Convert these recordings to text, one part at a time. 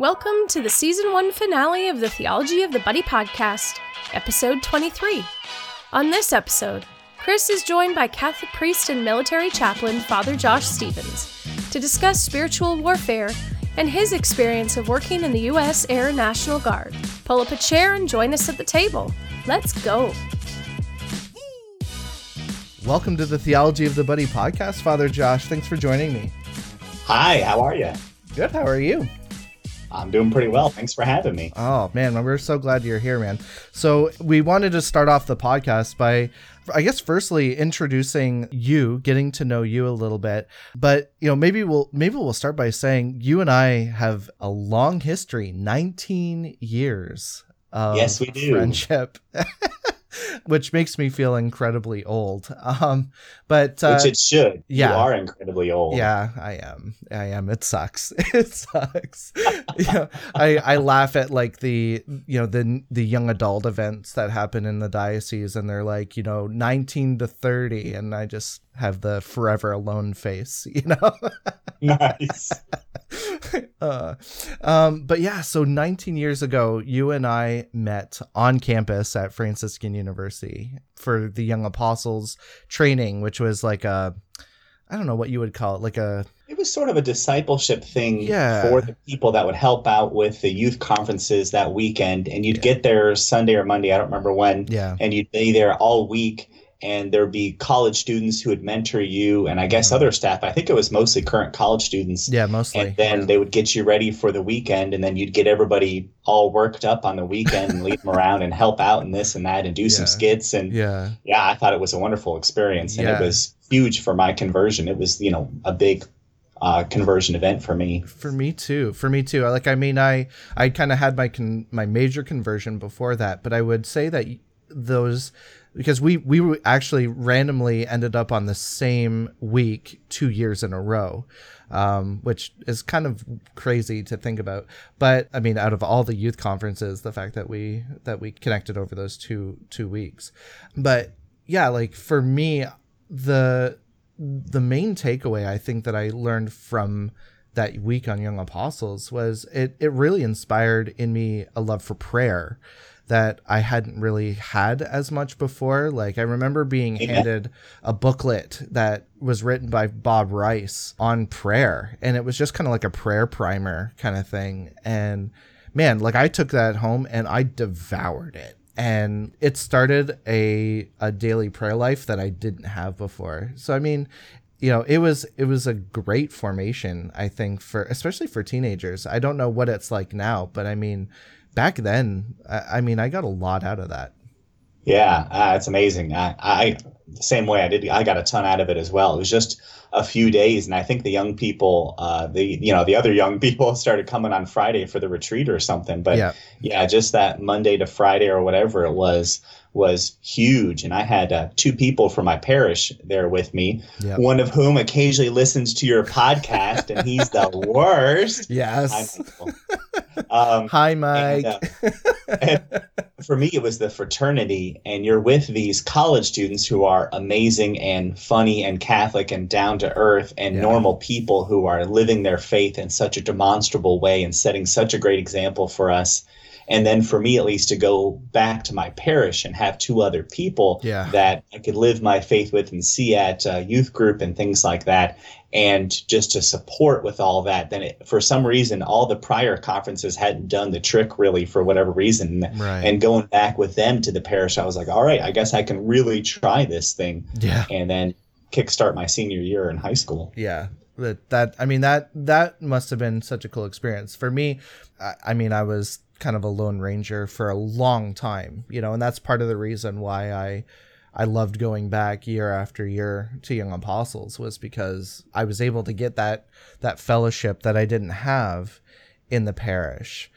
Welcome to the season one finale of the Theology of the Buddy podcast, episode 23. On this episode, Chris is joined by Catholic priest and military chaplain Father Josh Stevens to discuss spiritual warfare and his experience of working in the U.S. Air National Guard. Pull up a chair and join us at the table. Let's go. Welcome to the Theology of the Buddy podcast, Father Josh. Thanks for joining me. Hi, how are you? Good. How are you? I'm doing pretty well. Thanks for having me. Oh, man. We're so glad you're here, man. So, we wanted to start off the podcast by, I guess, firstly introducing you, getting to know you a little bit. But, you know, maybe we'll, maybe we'll start by saying you and I have a long history 19 years of yes, we do. friendship. which makes me feel incredibly old. Um, but uh, which it should. Yeah, you are incredibly old. Yeah, I am. I am. It sucks. It sucks. you know, I I laugh at like the you know the the young adult events that happen in the diocese, and they're like you know nineteen to thirty, and I just have the forever alone face. You know. nice. uh, um, but yeah, so 19 years ago, you and I met on campus at Franciscan University for the Young Apostles training, which was like a, I don't know what you would call it, like a. It was sort of a discipleship thing yeah. for the people that would help out with the youth conferences that weekend. And you'd yeah. get there Sunday or Monday, I don't remember when. Yeah. And you'd be there all week and there'd be college students who would mentor you and i guess other staff i think it was mostly current college students yeah mostly and then yeah. they would get you ready for the weekend and then you'd get everybody all worked up on the weekend and lead them around and help out and this and that and do yeah. some skits and yeah yeah i thought it was a wonderful experience and yeah. it was huge for my conversion it was you know a big uh, conversion event for me. For me too. For me too. Like I mean, I I kind of had my con- my major conversion before that, but I would say that those because we we actually randomly ended up on the same week two years in a row um, which is kind of crazy to think about. But i mean out of all the youth conferences the fact that we that we connected over those two two weeks. But yeah like for me the the main takeaway i think that i learned from that week on young apostles was it it really inspired in me a love for prayer that I hadn't really had as much before. Like I remember being mm-hmm. handed a booklet that was written by Bob Rice on prayer and it was just kind of like a prayer primer kind of thing and man, like I took that home and I devoured it. And it started a a daily prayer life that I didn't have before. So I mean, you know, it was it was a great formation, I think, for especially for teenagers. I don't know what it's like now, but I mean, back then, I, I mean, I got a lot out of that. Yeah, uh, it's amazing. I, I the same way I did. I got a ton out of it as well. It was just a few days, and I think the young people, uh, the you know the other young people started coming on Friday for the retreat or something. But yeah, yeah just that Monday to Friday or whatever it was was huge. And I had uh, two people from my parish there with me, yep. one of whom occasionally listens to your podcast, and he's the worst. Yes. Hi, um, Hi Mike. And, uh, and for me, it was the fraternity, and you're with these college students who are amazing and funny and Catholic and down to earth and yeah. normal people who are living their faith in such a demonstrable way and setting such a great example for us and then for me at least to go back to my parish and have two other people yeah. that I could live my faith with and see at uh, youth group and things like that, and just to support with all that. Then it, for some reason, all the prior conferences hadn't done the trick really for whatever reason, right. and going back with them to the parish, I was like, all right, I guess I can really try this thing. Yeah, and then kickstart my senior year in high school. Yeah, that that I mean that that must have been such a cool experience for me. I, I mean, I was kind of a lone ranger for a long time, you know, and that's part of the reason why I I loved going back year after year to Young Apostles was because I was able to get that that fellowship that I didn't have in the parish.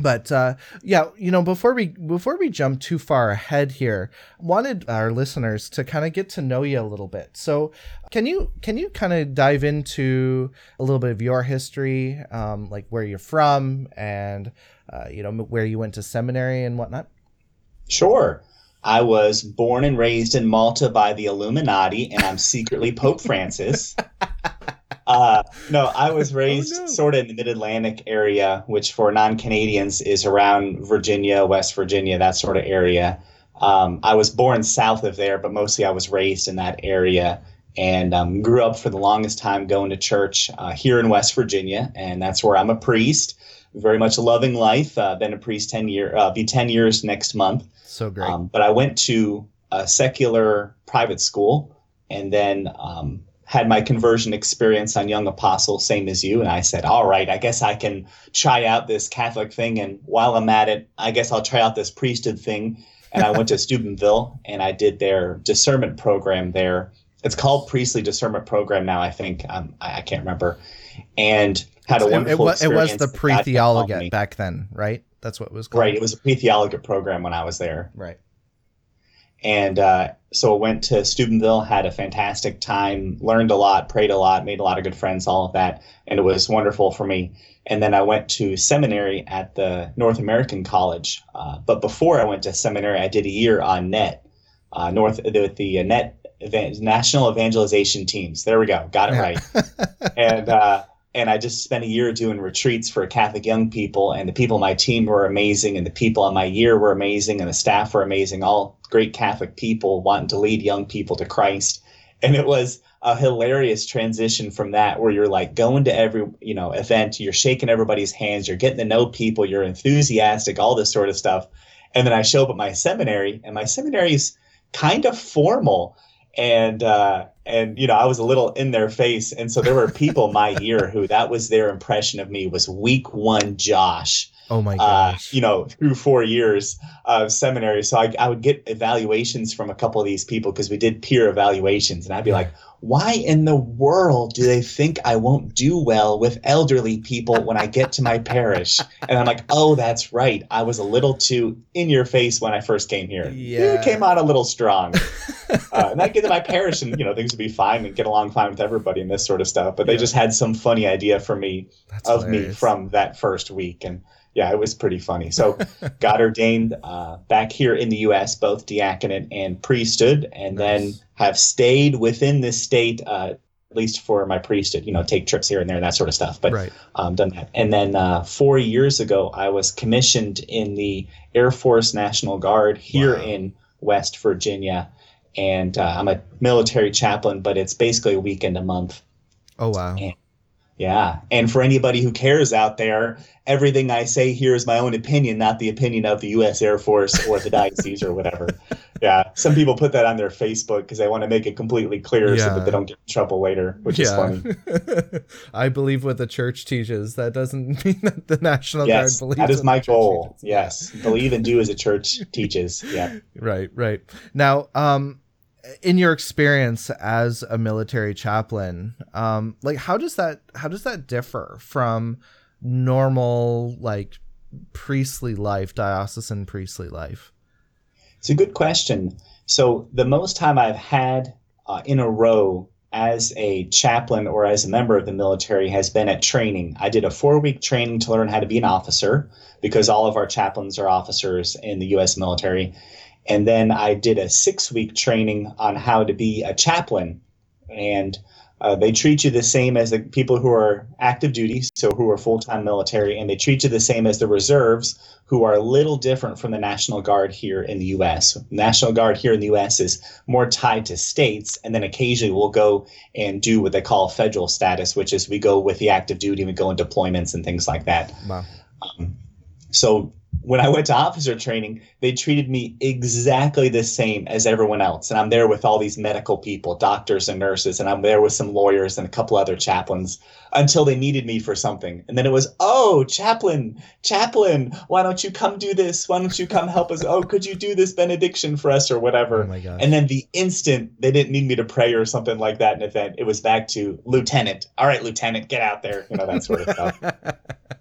But uh, yeah, you know, before we before we jump too far ahead here, wanted our listeners to kind of get to know you a little bit. So, can you can you kind of dive into a little bit of your history, um, like where you're from, and uh, you know where you went to seminary and whatnot? Sure. I was born and raised in Malta by the Illuminati, and I'm secretly Pope Francis. Uh, no, I was raised Oh, no. sort of in the Mid Atlantic area, which for non Canadians is around Virginia, West Virginia, that sort of area. Um, I was born south of there, but mostly I was raised in that area and um, grew up for the longest time going to church uh, here in West Virginia, and that's where I'm a priest. Very much a loving life. Uh, been a priest ten year, uh, be ten years next month. So great. Um, but I went to a secular private school and then um, had my conversion experience on Young Apostle, same as you. And I said, all right, I guess I can try out this Catholic thing. And while I'm at it, I guess I'll try out this priesthood thing. And I went to Steubenville and I did their discernment program there. It's called Priestly Discernment Program now, I think. Um, I, I can't remember. And had a it, it, wonderful was, it was the pre theologate back then, right? That's what it was called. Right. It was a pre theologate program when I was there. Right. And uh, so I went to Steubenville, had a fantastic time, learned a lot, prayed a lot, made a lot of good friends, all of that. And it was wonderful for me. And then I went to seminary at the North American College. Uh, but before I went to seminary, I did a year on NET, uh, North the, the NET Evan- National Evangelization Teams. There we go. Got it right. and uh, and I just spent a year doing retreats for Catholic young people, and the people on my team were amazing, and the people on my year were amazing, and the staff were amazing. All great Catholic people wanting to lead young people to Christ, and it was a hilarious transition from that, where you're like going to every you know event, you're shaking everybody's hands, you're getting to know people, you're enthusiastic, all this sort of stuff, and then I show up at my seminary, and my seminary's kind of formal and uh, and you know I was a little in their face, and so there were people my year who that was their impression of me was week one Josh, Oh my uh, gosh. you know through four years of seminary. So I, I would get evaluations from a couple of these people because we did peer evaluations, and I'd be like, why in the world do they think I won't do well with elderly people when I get to my parish? And I'm like, oh, that's right. I was a little too in your face when I first came here. Yeah. It came out a little strong. uh, and I'd get to my parish and, you know, things would be fine and get along fine with everybody and this sort of stuff. But they just had some funny idea for me That's of me from that first week. And yeah, it was pretty funny. So got ordained uh, back here in the U.S., both diaconate and priesthood, and then have stayed within this state, uh, at least for my priesthood, you know, take trips here and there and that sort of stuff. But right. um, done that. And then uh, four years ago, I was commissioned in the Air Force National Guard here Wow. in West Virginia. And uh, I'm a military chaplain, but it's basically a weekend a month. Oh wow. And- Yeah. And for anybody who cares out there, everything I say here is my own opinion, not the opinion of the U.S. Air Force or the diocese or whatever. Yeah. Some people put that on their Facebook because they want to make it completely clear so that they don't get in trouble later, which is funny. I believe what the church teaches. That doesn't mean that the National Yes. Guard believes. That is my goal. teaches. Yes. Believe and do as the church teaches. Yeah. Right, right. Now, um, in your experience as a military chaplain, um, like how does that how does that differ from normal like priestly life, diocesan priestly life? It's a good question. So the most time I've had uh, in a row as a chaplain or as a member of the military has been at training. I did a four week training to learn how to be an officer because all of our chaplains are officers in the U.S. military. And then I did a six week training on how to be a chaplain. And uh, they treat you the same as the people who are active duty, so who are full time military, and they treat you the same as the reserves, who are a little different from the National Guard here in the U.S. National Guard here in the U.S. is more tied to states, and then occasionally we'll go and do what they call federal status, which is we go with the active duty, we go in deployments and things like that. Wow. So when I went to officer training, they treated me exactly the same as everyone else. And I'm there with all these medical people, doctors and nurses, and I'm there with some lawyers and a couple other chaplains until they needed me for something. And then it was, oh, chaplain, chaplain, why don't you come do this? Why don't you come help us? Oh, could you do this benediction for us or whatever? Oh my gosh. And then the instant they didn't need me to pray or something like that in event, it was back to lieutenant. All right, lieutenant, get out there. You know, that sort of stuff.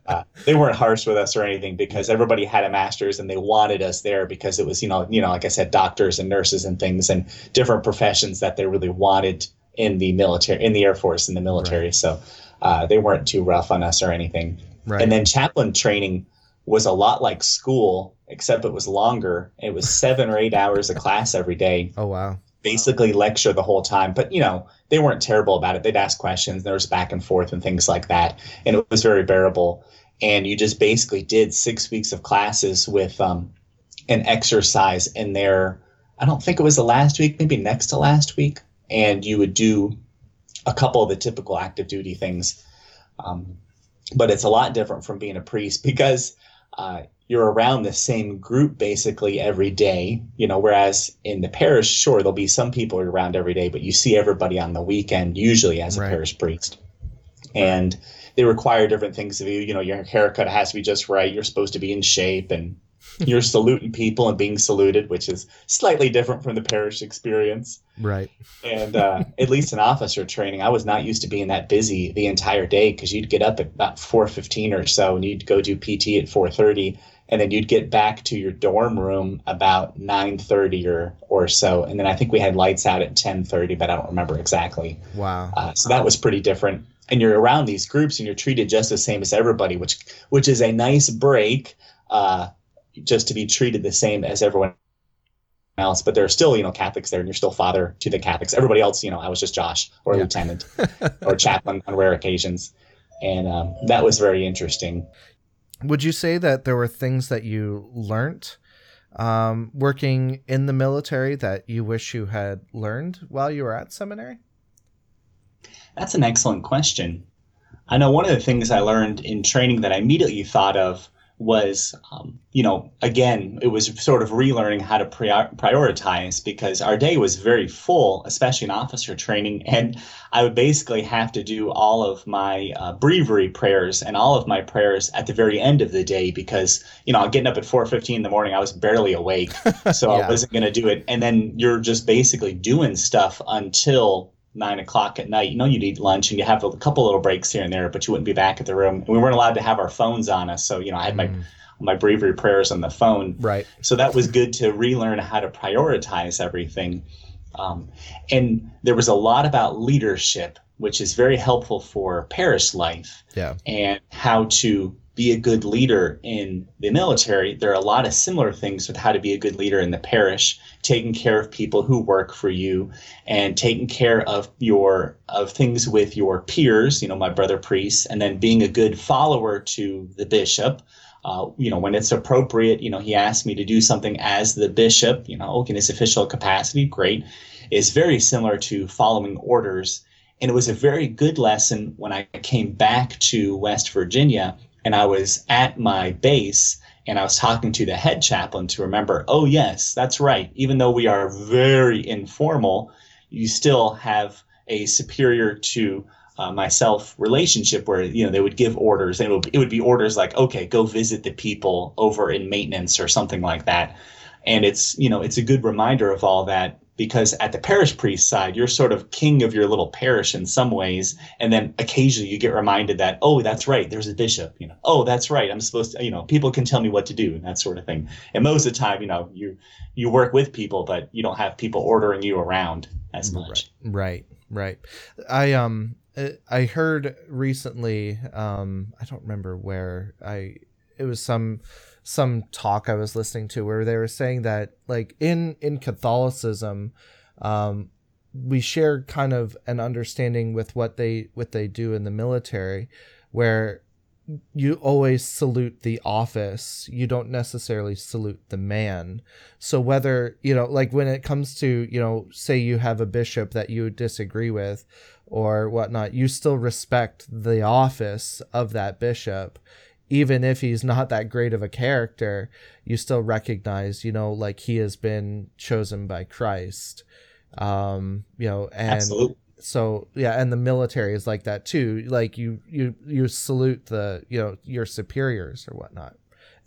Uh, they weren't harsh with us or anything because everybody had a master's and they wanted us there because it was, you know, you know, like I said, doctors and nurses and things and different professions that they really wanted in the military, in the Air Force, in the military. So uh, they weren't too rough on us or anything. right. And then chaplain training was a lot like school, except it was longer. It was seven or eight hours of class every day. oh wow. basically lecture the whole time. But you know, they weren't terrible about it. They'd ask questions. There was back and forth and things like that, and it was very bearable. And you just basically did six weeks of classes with um, an exercise in there. I don't think it was the last week, maybe next to last week, and you would do a couple of the typical active duty things. Um, but it's a lot different from being a priest because uh, you're around the same group basically every day, you know, whereas in the parish, sure, there'll be some people around every day, but you see everybody on the weekend, usually as a right. parish priest. And they require different things of you. You know, your haircut has to be just right. You're supposed to be in shape and you're saluting people and being saluted, which is slightly different from the parish experience. Right. And uh, at least in officer training, I was not used to being that busy the entire day because you'd get up at about four fifteen or so, and you'd go do PT at four thirty, and then you'd get back to your dorm room about nine thirty or or so, and then I think we had lights out at ten thirty, but I don't remember exactly. Wow. Uh, so that was pretty different. And you're around these groups, and you're treated just the same as everybody, which which is a nice break. Uh, just to be treated the same as everyone else, but there are still, you know, Catholics there and you're still father to the Catholics. Everybody else, you know, I was just Josh or yeah. lieutenant or chaplain on rare occasions. And um, that was very interesting. Would you say that there were things that you learned um, working in the military that you wish you had learned while you were at seminary? That's an excellent question. I know one of the things I learned in training that I immediately thought of was, um, you know, again, it was sort of relearning how to prior- prioritize because our day was very full, especially in officer training. And I would basically have to do all of my uh, breviary prayers and all of my prayers at the very end of the day because, you know, getting up at 4.15 in the morning, I was barely awake. So yeah. I wasn't going to do it. And then you're just basically doing stuff until nine o'clock at night. You know, you'd eat lunch and you have a couple little breaks here and there, but you wouldn't be back at the room. And we weren't allowed to have our phones on us. So, you know, I had mm. my my breviary prayers on the phone. Right. So that was good to relearn how to prioritize everything. Um, and there was a lot about leadership, which is very helpful for parish life. Yeah. And how to be a good leader in the military, there are a lot of similar things with how to be a good leader in the parish, taking care of people who work for you and taking care of your of things with your peers, you know, my brother priests, and then being a good follower to the bishop. Uh, you know, when it's appropriate, you know, he asked me to do something as the bishop, you know, in his official capacity, great, is very similar to following orders. And it was a very good lesson when I came back to West Virginia and I was at my base and I was talking to the head chaplain to remember, oh, yes, that's right. Even though we are very informal, you still have a superior to uh, myself relationship where you know they would give orders and it would, it would be orders like okay go visit the people over in maintenance or something like that and it's you know it's a good reminder of all that because at the parish priest side, you're sort of king of your little parish in some ways. And then occasionally you get reminded that, oh, that's right, there's a bishop, you know, oh, that's right, I'm supposed to, you know, people can tell me what to do and that sort of thing. And most of the time, you know, you you work with people, but you don't have people ordering you around as much. Right, right. right. I um I heard recently, um, I don't remember where I it was some some talk I was listening to where they were saying that like in in Catholicism, um, we share kind of an understanding with what they what they do in the military, where you always salute the office. You don't necessarily salute the man. So whether you know like when it comes to you know say you have a bishop that you disagree with or whatnot you still respect the office of that bishop even if he's not that great of a character, you still recognize, you know, like he has been chosen by Christ. Um, you know, and Absolutely. so yeah, and the military is like that too. Like you you you salute the, you know, your superiors or whatnot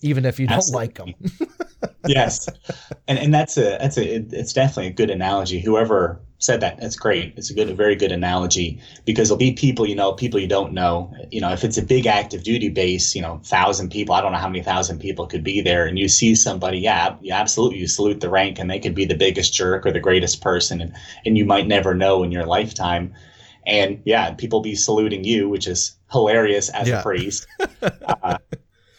even if you don't Absolutely. like them. yes, and and that's a that's a it's definitely a good analogy. Whoever said that, that's great. It's a good, a very good analogy because there'll be people you know, people you don't know. You know, if it's a big active duty base, you know, thousand people. I don't know how many thousand people could be there, and you see somebody, yeah, yeah, absolutely, you salute the rank, and they could be the biggest jerk or the greatest person, and and you might never know in your lifetime. And yeah, people be saluting you, which is hilarious as yeah. a priest. uh,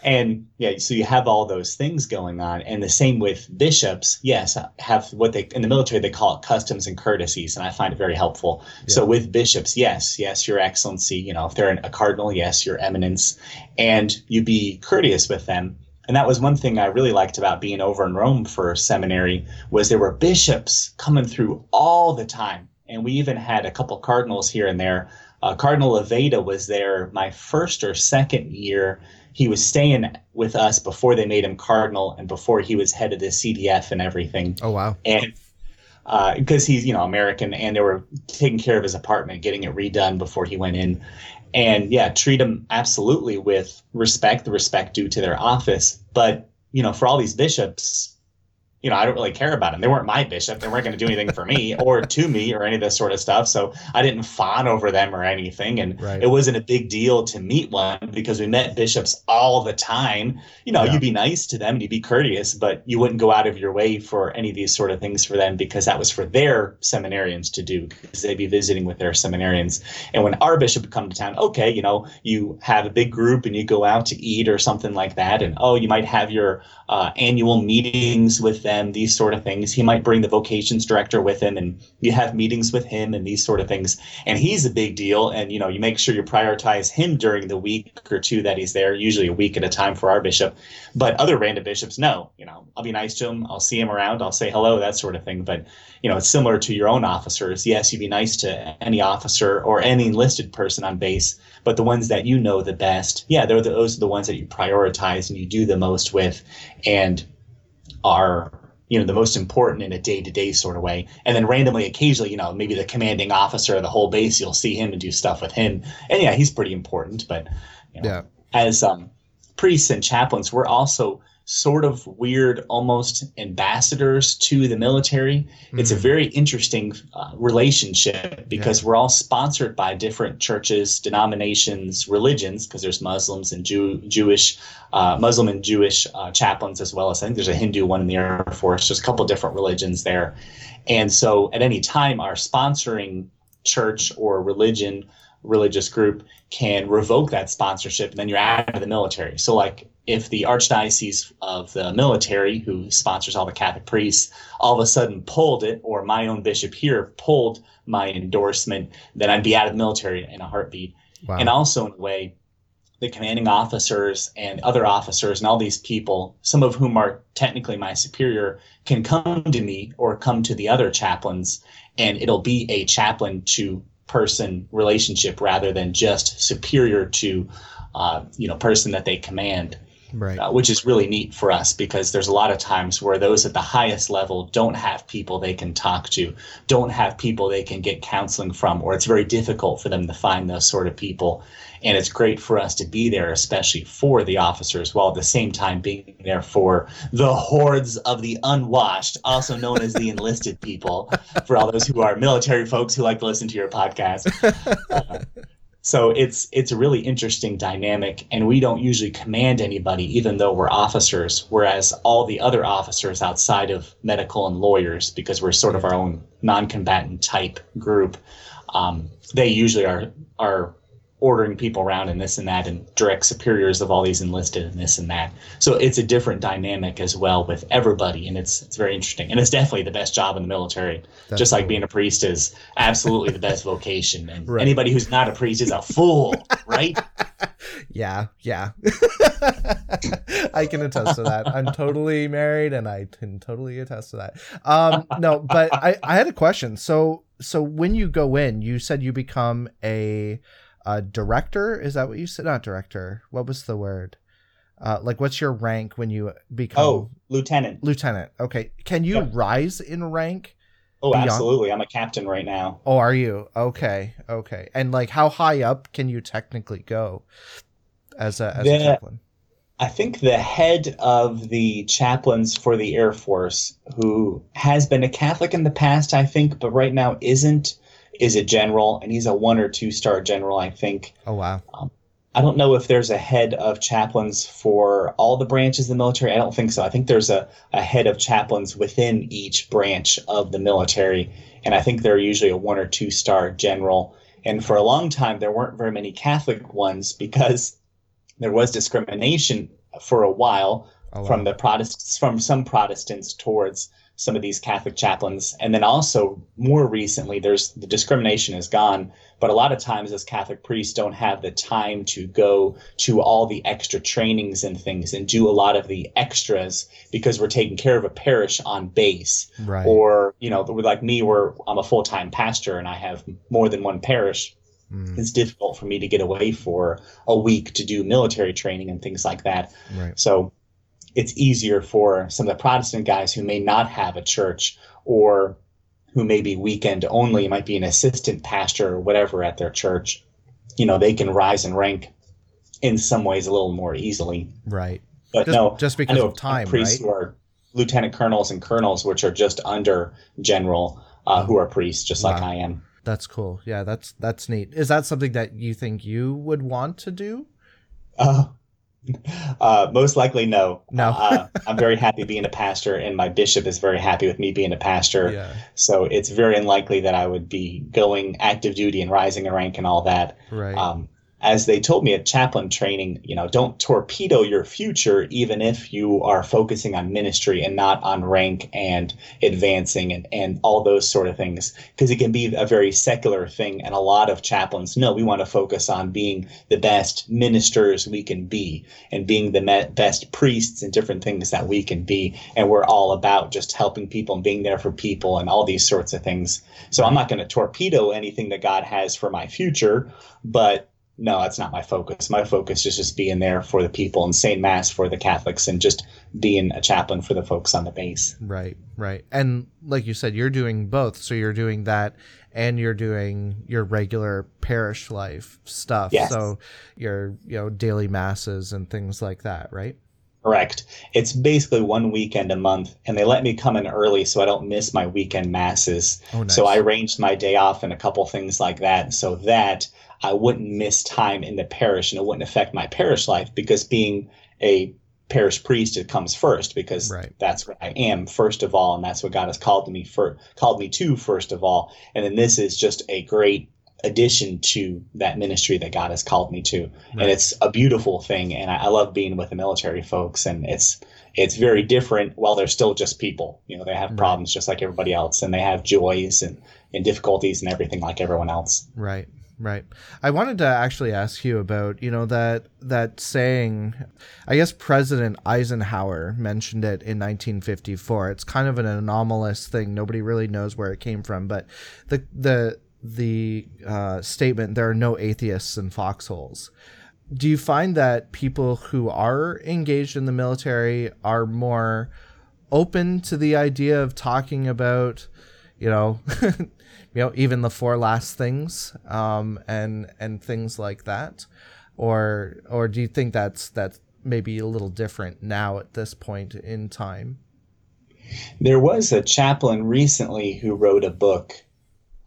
and yeah, so you have all those things going on, and the same with bishops. Yes, have what they in the military they call it customs and courtesies, and I find it very helpful. Yeah. So with bishops, yes, yes, your excellency. You know, if they're a cardinal, yes, your eminence, and you be courteous with them. And that was one thing I really liked about being over in Rome for seminary was there were bishops coming through all the time, and we even had a couple cardinals here and there. Uh, Cardinal Levada was there my first or second year he was staying with us before they made him cardinal and before he was head of the CDF and everything. Oh wow! And because uh, he's you know American, and they were taking care of his apartment, getting it redone before he went in, and yeah, treat him absolutely with respect, the respect due to their office. But you know, for all these bishops, you know, I don't really care about them. They weren't my bishop. They weren't going to do anything for me or to me or any of this sort of stuff. So I didn't fawn over them or anything. And right. it wasn't a big deal to meet one because we met bishops all the time. You know, yeah. you'd be nice to them and you'd be courteous, but you wouldn't go out of your way for any of these sort of things for them because that was for their seminarians to do because they'd be visiting with their seminarians. And when our bishop would come to town, okay, you know, you have a big group and you go out to eat or something like that. And oh, you might have your uh, annual meetings with them them, these sort of things. He might bring the vocations director with him and you have meetings with him and these sort of things. And he's a big deal. And, you know, you make sure you prioritize him during the week or two that he's there, usually a week at a time for our bishop. But other random bishops, no, you know, I'll be nice to him. I'll see him around. I'll say hello, that sort of thing. But, you know, it's similar to your own officers. Yes, you'd be nice to any officer or any enlisted person on base but the ones that you know the best, yeah, they're the, those are the ones that you prioritize and you do the most with, and are you know the most important in a day-to-day sort of way. And then randomly occasionally you know maybe the commanding officer of the whole base you'll see him and do stuff with him. And yeah he's pretty important but you know, yeah. as um, priests and chaplains we're also sort of weird, almost ambassadors to the military. Mm-hmm. It's a mm. very interesting uh, relationship because yeah. we're all sponsored by different churches, denominations, religions, because there's Muslims and Jew- Jewish, uh, Muslim and Jewish uh, chaplains as well as I think there's a Hindu one in the Air Force. There's a couple different religions there. And so at any time, our sponsoring church or religion religious group can revoke that sponsorship and then you're out of the military. So like if the archdiocese of the military, who sponsors all the Catholic priests, all of a sudden pulled it, or my own bishop here pulled my endorsement, then I'd be out of the military in a heartbeat. Wow. And also, in a way, the commanding officers and other officers and all these people, some of whom are technically my superior, can come to me or come to the other chaplains, and it'll be a chaplain to person relationship rather than just superior to, uh, you know, person that they command right. uh, which is really neat for us because there's a lot of times where those at the highest level don't have people they can talk to, don't have people they can get counseling from, or it's very difficult for them to find those sort of people. And it's great for us to be there, especially for the officers, while at the same time being there for the hordes of the unwashed, also known as the enlisted people, for all those who are military folks who like to listen to your podcast. Uh, so it's it's a really interesting dynamic, and we don't usually command anybody, even though we're officers. Whereas all the other officers outside of medical and lawyers, because we're sort of our own non-combatant type group, um, they usually are are ordering people around and this and that and direct superiors of all these enlisted and this and that. So it's a different dynamic as well with everybody and it's it's very interesting. And it's definitely the best job in the military. Just like being a priest is absolutely the best vocation. And right. anybody who's not a priest is a fool, right? Yeah, yeah. I can attest to that. I'm totally married and I can totally attest to that. Um no, but I I had a question. So so when you go in, you said you become a a director. Is that what you said? Not director. What was the word? Uh, like, what's your rank when you become? Oh, lieutenant. Lieutenant. Okay. Can you yep. rise in rank? Oh, beyond? absolutely. I'm a captain right now. Oh, are you? Okay. Okay. And like, how high up can you technically go as a as the, a chaplain? I think the head of the chaplains for the Air Force, who has been a Catholic in the past, I think, but right now isn't, is a general, and he's a one or two star general, I think. Oh wow. Um, I don't know if there's a head of chaplains for all the branches of the military. I don't think so. I think there's a, a head of chaplains within each branch of the military, and I think they're usually a one or two star general. And for a long time, there weren't very many Catholic ones because there was discrimination for a while oh, from the Protestants, from some Protestants towards some of these Catholic chaplains. And then also more recently, there's the discrimination is gone, but a lot of times as Catholic priests don't have the time to go to all the extra trainings and things and do a lot of the extras because we're taking care of a parish on base. Right. Or, you know, like me, where I'm a full time pastor and I have more than one parish. Mm. It's difficult for me to get away for a week to do military training and things like that. Right. So it's easier for some of the Protestant guys who may not have a church or who may be weekend only, might be an assistant pastor or whatever at their church. You know, they can rise in rank in some ways a little more easily. Right. But just, no, just because of time, priests right? who are lieutenant colonels and colonels, which are just under general, uh, who are priests, just wow. like I am. That's cool. Yeah, that's that's neat. Is that something that you think you would want to do? Uh, uh, most likely, no. No. uh, I'm very happy being a pastor, and my bishop is very happy with me being a pastor. Yeah. So it's very unlikely that I would be going active duty and rising in rank and all that. Right. Um, as they told me at chaplain training, you know, don't torpedo your future, even if you are focusing on ministry and not on rank and advancing and, and all those sort of things. Because it can be a very secular thing. And a lot of chaplains, no, we want to focus on being the best ministers we can be and being the me- best priests and different things that we can be. And we're all about just helping people and being there for people and all these sorts of things. So I'm not going to torpedo anything that God has for my future, but no, that's not my focus. My focus is just being there for the people and saying mass for the Catholics and just being a chaplain for the folks on the base. Right, right. And like you said, you're doing both. So you're doing that and you're doing your regular parish life stuff. Yes. So your, you know, daily masses and things like that, right? Correct. It's basically one weekend a month, and they let me come in early so I don't miss my weekend masses. Oh, nice. So I arranged my day off and a couple things like that so that I wouldn't miss time in the parish and it wouldn't affect my parish life because being a parish priest it comes first because right. that's what I am first of all and that's what God has called me for called me to first of all and then this is just a great addition to that ministry that God has called me to right. and it's a beautiful thing and I, I love being with the military folks and it's it's very different while they're still just people you know they have right. problems just like everybody else and they have joys and, and difficulties and everything like everyone else right Right. I wanted to actually ask you about, you know, that that saying I guess President Eisenhower mentioned it in 1954. It's kind of an anomalous thing. Nobody really knows where it came from, but the the the uh, statement there are no atheists in foxholes. Do you find that people who are engaged in the military are more open to the idea of talking about, you know, you know even the four last things um, and and things like that? Or or do you think that's that's maybe a little different now at this point in time? There was a chaplain recently who wrote a book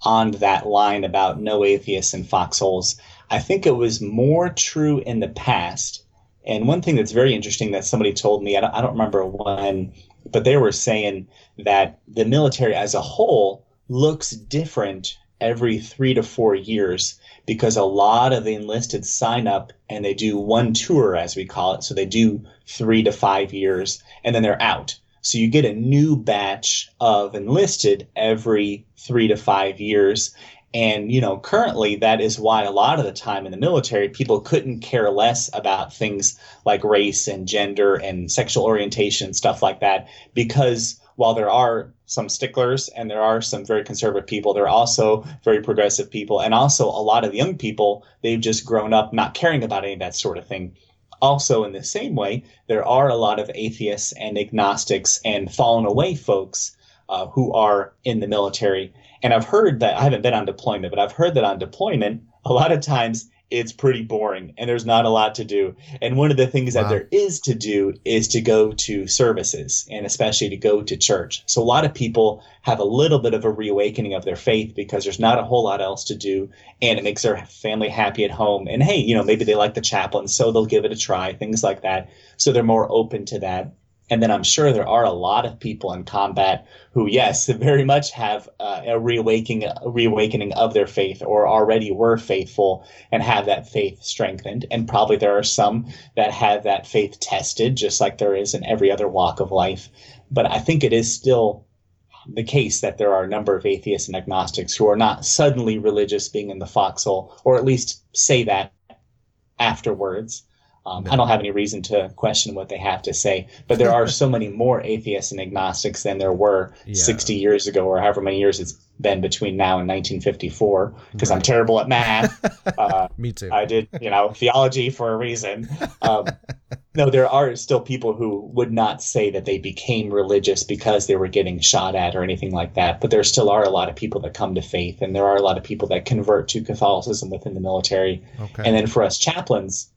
on that line about no atheists in foxholes. I think it was more true in the past. And one thing that's very interesting that somebody told me i don't, I don't remember when but they were saying that the military as a whole looks different every three to four years because a lot of the enlisted sign up and they do one tour, as we call it. So they do three to five years and then they're out. So you get a new batch of enlisted every three to five years. And, you know, currently that is why a lot of the time in the military, people couldn't care less about things like race and gender and sexual orientation, stuff like that, because while there are some sticklers and there are some very conservative people, there are also very progressive people. And also a lot of young people, they've just grown up not caring about any of that sort of thing. Also, in the same way, there are a lot of atheists and agnostics and fallen away folks uh, who are in the military. And I've heard that I haven't been on deployment, but I've heard that on deployment, a lot of times it's pretty boring and there's not a lot to do. And one of the things wow. that there is to do is to go to services and especially to go to church. So a lot of people have a little bit of a reawakening of their faith because there's not a whole lot else to do and it makes their family happy at home. And hey, you know, maybe they like the chaplain, so they'll give it a try, things like that. So they're more open to that. And then I'm sure there are a lot of people in combat who, yes, very much have uh, a reawakening, a reawakening of their faith or already were faithful and have that faith strengthened. And probably there are some that have that faith tested, just like there is in every other walk of life. But I think it is still the case that there are a number of atheists and agnostics who are not suddenly religious being in the foxhole, or at least say that afterwards. Um, I don't have any reason to question what they have to say, but there are so many more atheists and agnostics than there were yeah. 60 years ago, or however many years it's been between now and 1954. Because right. I'm terrible at math. Uh, Me too. I did, you know, theology for a reason. Um, no, there are still people who would not say that they became religious because they were getting shot at or anything like that. But there still are a lot of people that come to faith, and there are a lot of people that convert to Catholicism within the military. Okay. And then for us chaplains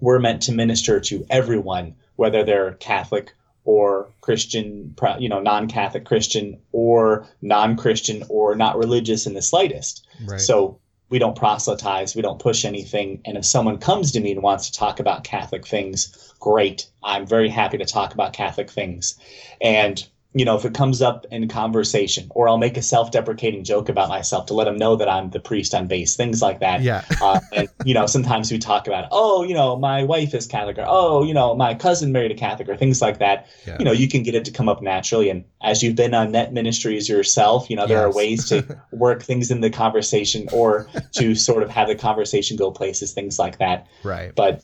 we're meant to minister to everyone, whether they're Catholic or Christian, you know, non-Catholic Christian or non-Christian or not religious in the slightest. Right. So we don't proselytize, we don't push anything. And if someone comes to me and wants to talk about Catholic things, great. I'm very happy to talk about Catholic things. And you know, if it comes up in conversation, or I'll make a self-deprecating joke about myself to let them know that I'm the priest on base, things like that. Yeah. uh, and you know, sometimes we talk about, oh, you know, my wife is Catholic, or oh, you know, my cousin married a Catholic, or things like that. Yeah. You know, you can get it to come up naturally. And as you've been on net ministries yourself, you know, there yes. are ways to work things in the conversation, or to sort of have the conversation go places, things like that. Right. But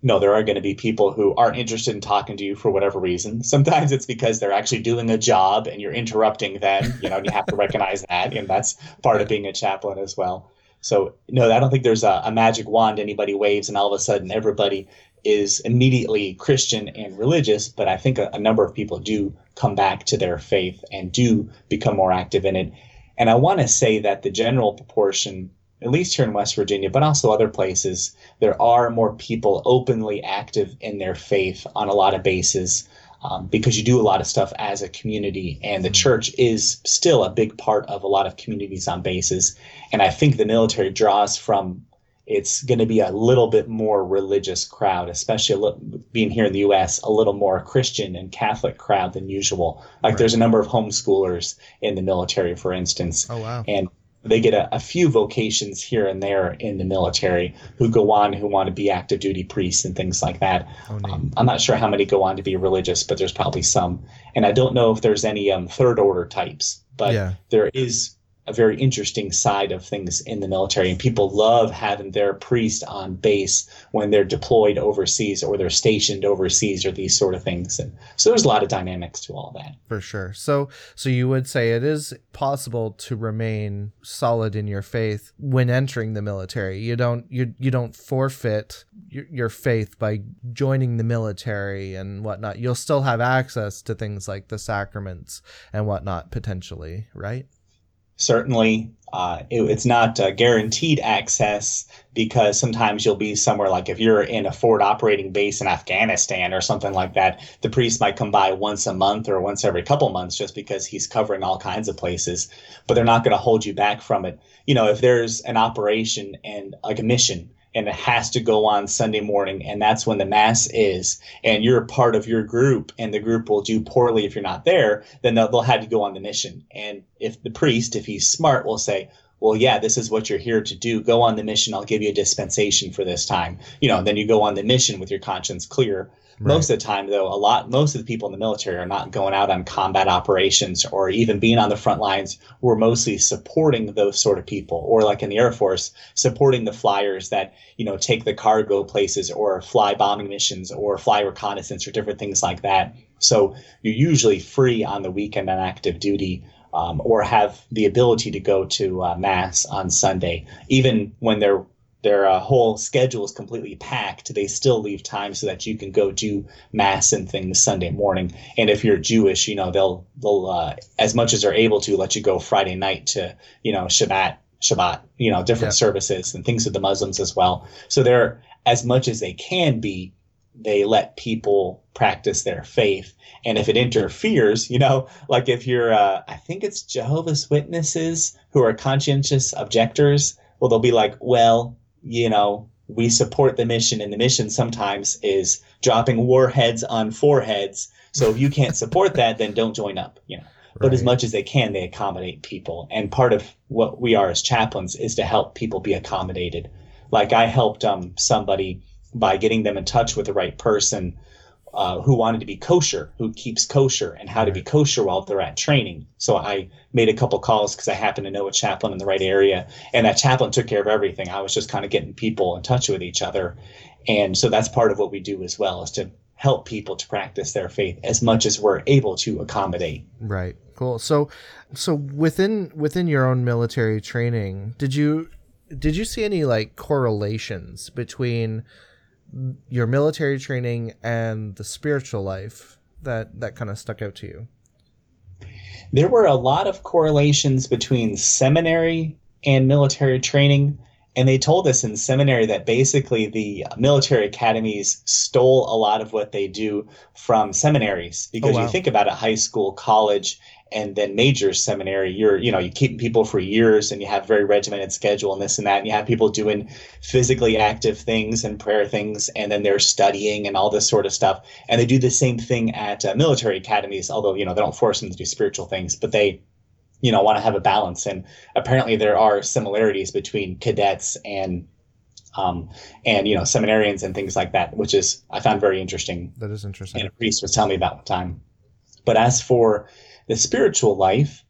no, there are going to be people who aren't interested in talking to you for whatever reason. Sometimes it's because they're actually doing a job and you're interrupting them, you know, and you have to recognize that. And that's part of being a chaplain as well. So, no, I don't think there's a, a magic wand anybody waves and all of a sudden everybody is immediately Christian and religious. But I think a, a number of people do come back to their faith and do become more active in it. And I want to say that the general proportion at least here in West Virginia, but also other places, there are more people openly active in their faith on a lot of bases um, because you do a lot of stuff as a community, and the church is still a big part of a lot of communities on bases. And I think the military draws from it's going to be a little bit more religious crowd, especially being here in the U.S., a little more Christian and Catholic crowd than usual. Like right. there's a number of homeschoolers in the military, for instance. Oh wow! And they get a, a, few vocations here and there in the military who go on who want to be active duty priests and things like that. Oh, um, I'm not sure how many go on to be religious, but there's probably some. And I don't know if there's any um, third order types, but yeah. there is a very interesting side of things in the military. And people love having their priest on base when they're deployed overseas or they're stationed overseas or these sort of things. And so there's a lot of dynamics to all that. For sure. So so you would say it is possible to remain solid in your faith when entering the military. You don't you you don't forfeit your, your faith by joining the military and whatnot. You'll still have access to things like the sacraments and whatnot potentially, right? Certainly uh, it, it's not uh, guaranteed access because sometimes you'll be somewhere like if you're in a forward operating base in Afghanistan or something like that, the priest might come by once a month or once every couple months just because he's covering all kinds of places, but they're not going to hold you back from it. You know, if there's an operation and like a mission and it has to go on Sunday morning, and that's when the mass is, and you're part of your group, and the group will do poorly if you're not there, then they'll, they'll have to go on the mission. And if the priest, if he's smart, will say, well, yeah, this is what you're here to do. Go on the mission. I'll give you a dispensation for this time. You know, then you go on the mission with your conscience clear. Right. Most of the time, though, a lot, most of the people in the military are not going out on combat operations or even being on the front lines. We're mostly supporting those sort of people, or like in the Air Force, supporting the flyers that, you know, take the cargo places or fly bombing missions or fly reconnaissance or different things like that. So you're usually free on the weekend on active duty. Um, or have the ability to go to uh, mass on Sunday, even when they're their uh, whole schedule is completely packed, they still leave time so that you can go do mass and things Sunday morning. And if you're Jewish, you know they'll they'll uh, as much as they're able to let you go Friday night to you know Shabbat Shabbat you know different yeah. services and things with the Muslims as well. So they're as much as they can be, they let people practice their faith. And if it interferes, you know, like if you're, uh, I think it's Jehovah's Witnesses who are conscientious objectors, well, they'll be like, well, you know, we support the mission, and the mission sometimes is dropping warheads on foreheads. So if you can't support that, then don't join up. You know. But as much as they can, they accommodate people. And part of what we are as chaplains is to help people be accommodated. Like I helped um, somebody by getting them in touch with the right person uh, who wanted to be kosher, who keeps kosher, and how to be kosher while they're at training. So I made a couple calls because I happen to know a chaplain in the right area, and that chaplain took care of everything. I was just kind of getting people in touch with each other, and so that's part of what we do as well is to help people to practice their faith as much as we're able to accommodate. Right. Cool. So, so within within your own military training, did you did you see any like correlations between your military training and the spiritual life that that kind of stuck out to you? There were a lot of correlations between seminary and military training. And they told us in seminary that basically the military academies stole a lot of what they do from seminaries. Oh, because oh, wow. you think about it, high school, college, and then major seminary you're you know you keep people for years and you have very regimented schedule and this and that and you have people doing physically active things and prayer things and then they're studying and all this sort of stuff. And they do the same thing at uh, military academies although you know they don't force them to do spiritual things but they you know want to have a balance. And apparently there are similarities between cadets and um, and you know seminarians and things like that which is i found very interesting. That is interesting. And a priest was telling me about one time. But as for the spiritual life,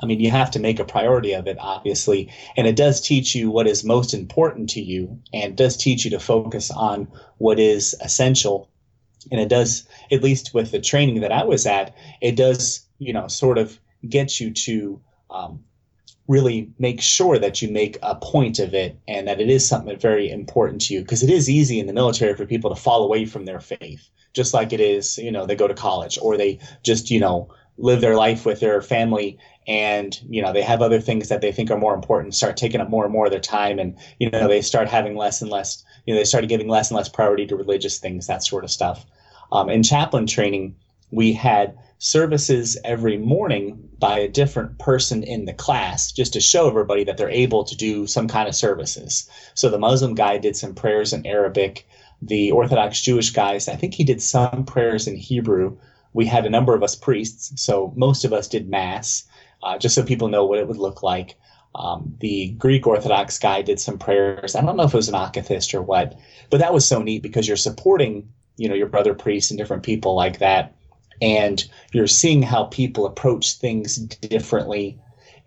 I mean, you have to make a priority of it, obviously. And it does teach you what is most important to you and does teach you to focus on what is essential. And it does, at least with the training that I was at, it does, you know, sort of get you to um, really make sure that you make a point of it and that it is something very important to you. Because it is easy in the military for people to fall away from their faith, just like it is, you know, they go to college or they just, you know, live their life with their family and you know they have other things that they think are more important start taking up more and more of their time and you know they start having less and less you know they started giving less and less priority to religious things that sort of stuff. Um, in chaplain training we had services every morning by a different person in the class just to show everybody that they're able to do some kind of services. So the muslim guy did some prayers in arabic. The orthodox jewish guys i think he did some prayers in hebrew we had a number of us priests, so most of us did mass, uh, just so people know what it would look like. Um, the Greek Orthodox guy did some prayers. I don't know if it was an akathist or what, but that was so neat because you're supporting, you know, your brother priests and different people like that, and you're seeing how people approach things differently,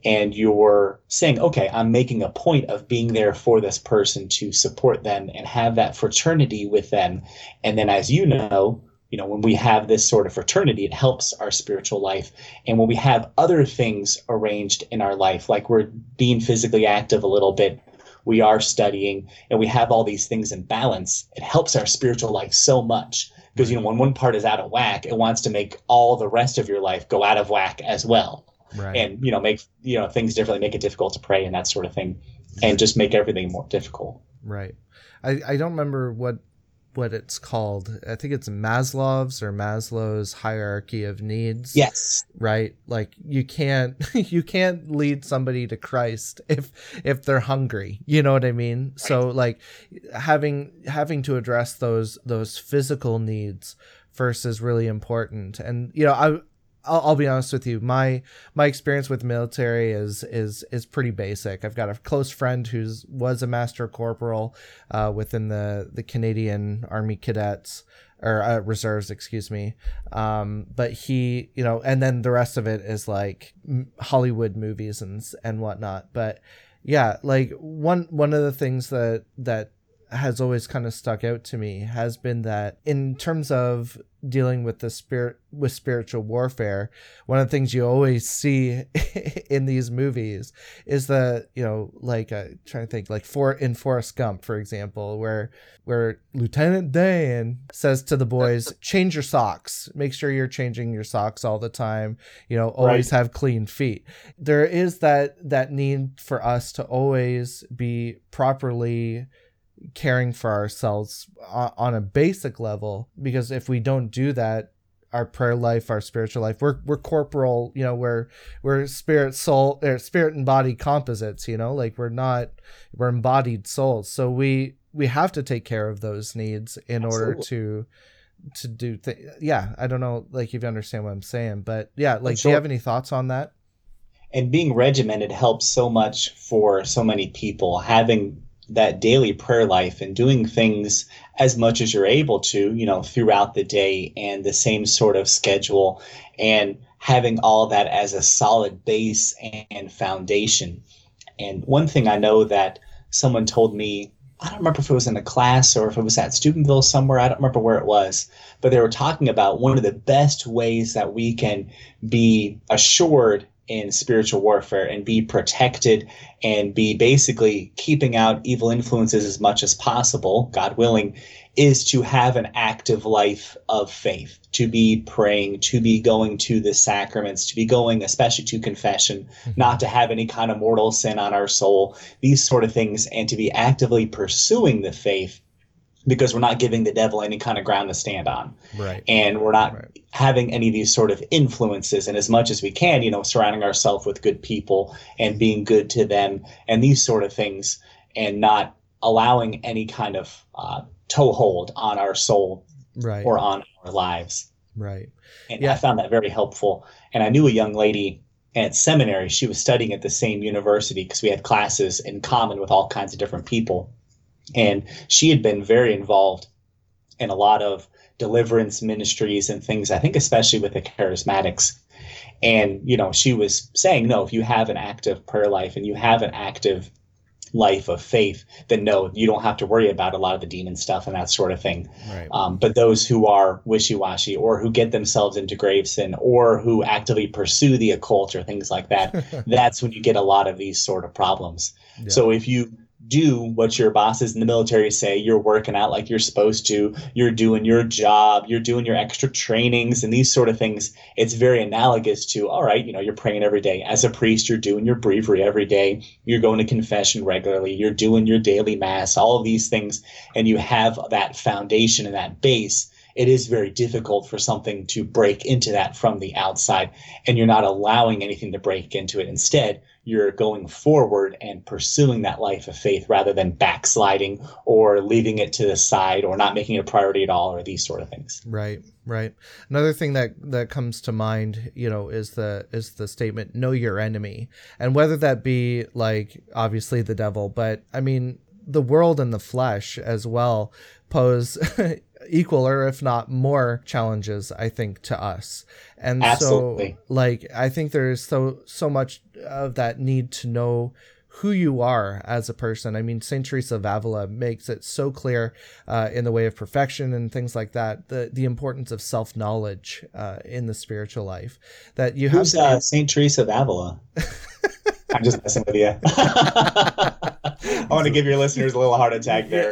and you're saying, okay, I'm making a point of being there for this person to support them and have that fraternity with them, and then as you know, you know when we have this sort of fraternity it helps our spiritual life. And when we have other things arranged in our life like we're being physically active a little bit we are studying and we have all these things in balance it helps our spiritual life so much. Because you know when one part is out of whack it wants to make all the rest of your life go out of whack as well. Right. and you know make you know things differently make it difficult to pray and that sort of thing and just make everything more difficult. Right. I, I don't remember what what it's called. I think it's Maslow's or Maslow's hierarchy of needs. Yes. Right? Like you can't you can't lead somebody to Christ if if they're hungry. You know what I mean? Right. So like having having to address those those physical needs first is really important. And you know, I I'll, I'll, be honest with you. My my experience with military is is is pretty basic. I've got a close friend who's was a master corporal uh, within the the Canadian Army Cadets or uh, reserves, excuse me. Um, but he, you know, and then the rest of it is like Hollywood movies and and whatnot. But yeah, like one one of the things that that has always kind of stuck out to me has been that in terms of dealing with the spirit with spiritual warfare one of the things you always see in these movies is the you know like uh, trying to think like for in Forrest Gump for example where where Lieutenant Dan says to the boys change your socks. Make sure you're changing your socks all the time. You know always right. have clean feet. There is that that need for us to always be properly caring for ourselves on a basic level because if we don't do that our prayer life our spiritual life we're we're corporal you know we're we're spirit soul or er, spirit and body composites you know like we're not we're embodied souls so we we have to take care of those needs in Absolutely. order to to do th- yeah i don't know like if you understand what i'm saying but yeah like sure. do you have any thoughts on that and being regimented helps so much for so many people having that daily prayer life and doing things as much as you're able to you know throughout the day and the same sort of schedule and having all that as a solid base and foundation and one thing i know that someone told me I don't remember if it was in a class or if it was at Steubenville somewhere. I don't remember where it was, but they were talking about one of the best ways that we can be assured in spiritual warfare and be protected and be basically keeping out evil influences as much as possible, God willing, is to have an active life of faith, to be praying, to be going to the sacraments, to be going, especially to confession, mm-hmm. not to have any kind of mortal sin on our soul, these sort of things, and to be actively pursuing the faith because we're not giving the devil any kind of ground to stand on. Right. And we're not right. having any of these sort of influences. And as much as we can, you know, surrounding ourselves with good people and being good to them and these sort of things and not allowing any kind of uh, toehold on our soul right. or on our lives. Right. And yeah. I found that very helpful. And I knew a young lady at seminary, she was studying at the same university because we had classes in common with all kinds of different people and she had been very involved in a lot of deliverance ministries and things, I think, especially with the charismatics. And, you know, she was saying, no, if you have an active prayer life and you have an active life of faith, then no, you don't have to worry about a lot of the demon stuff and that sort of thing. Right. Um, but those who are wishy washy or who get themselves into grave sin or who actively pursue the occult or things like that, that's when you get a lot of these sort of problems. Yeah. So if you do what your bosses in the military say. You're working out like you're supposed to. You're doing your job. You're doing your extra trainings and these sort of things. It's very analogous to, all right, you know, you're praying every day. As a priest, you're doing your breviary every day. You're going to confession regularly. You're doing your daily mass, all of these things. And you have that foundation and that base it is very difficult for something to break into that from the outside and you're not allowing anything to break into it instead you're going forward and pursuing that life of faith rather than backsliding or leaving it to the side or not making it a priority at all or these sort of things. Right, right. Another thing that that comes to mind, you know, is the is the statement know your enemy. And whether that be like obviously the devil, but I mean the world and the flesh as well pose equal or if not more challenges i think to us and Absolutely. so like i think there's so so much of that need to know who you are as a person. I mean, Saint Teresa of Avila makes it so clear uh, in the way of perfection and things like that. The the importance of self knowledge uh, in the spiritual life that you Who's, have. To, uh, Saint Teresa of Avila. I'm just messing with you. I want to give your listeners a little heart attack there.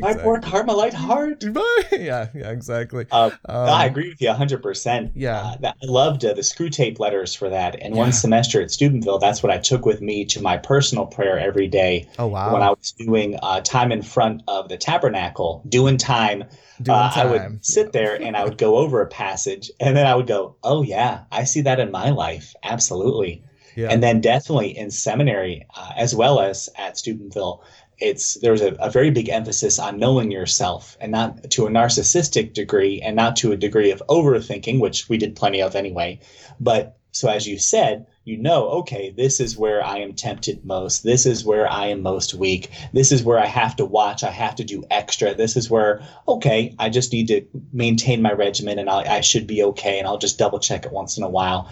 Exactly. I've worked hard, my life hard. yeah, yeah, exactly. Uh, um, I agree with you 100%. Yeah. Uh, I loved uh, the Screwtape letters for that. And yeah. one semester at Steubenville, that's what I took with me to my personal prayer every day. Oh, wow. When I was doing uh, time in front of the tabernacle, doing time. Doing uh, time. I would sit yeah. there and I would go over a passage and then I would go, oh, yeah, I see that in my life. Absolutely. Yeah. And then definitely in seminary, uh, as well as at Steubenville, it's there's a, a very big emphasis on knowing yourself and not to a narcissistic degree and not to a degree of overthinking, which we did plenty of anyway. But so as you said, you know, okay, this is where I am tempted most. This is where I am most weak. This is where I have to watch. I have to do extra. This is where, okay, I just need to maintain my regimen and I, I should be okay. And I'll just double check it once in a while.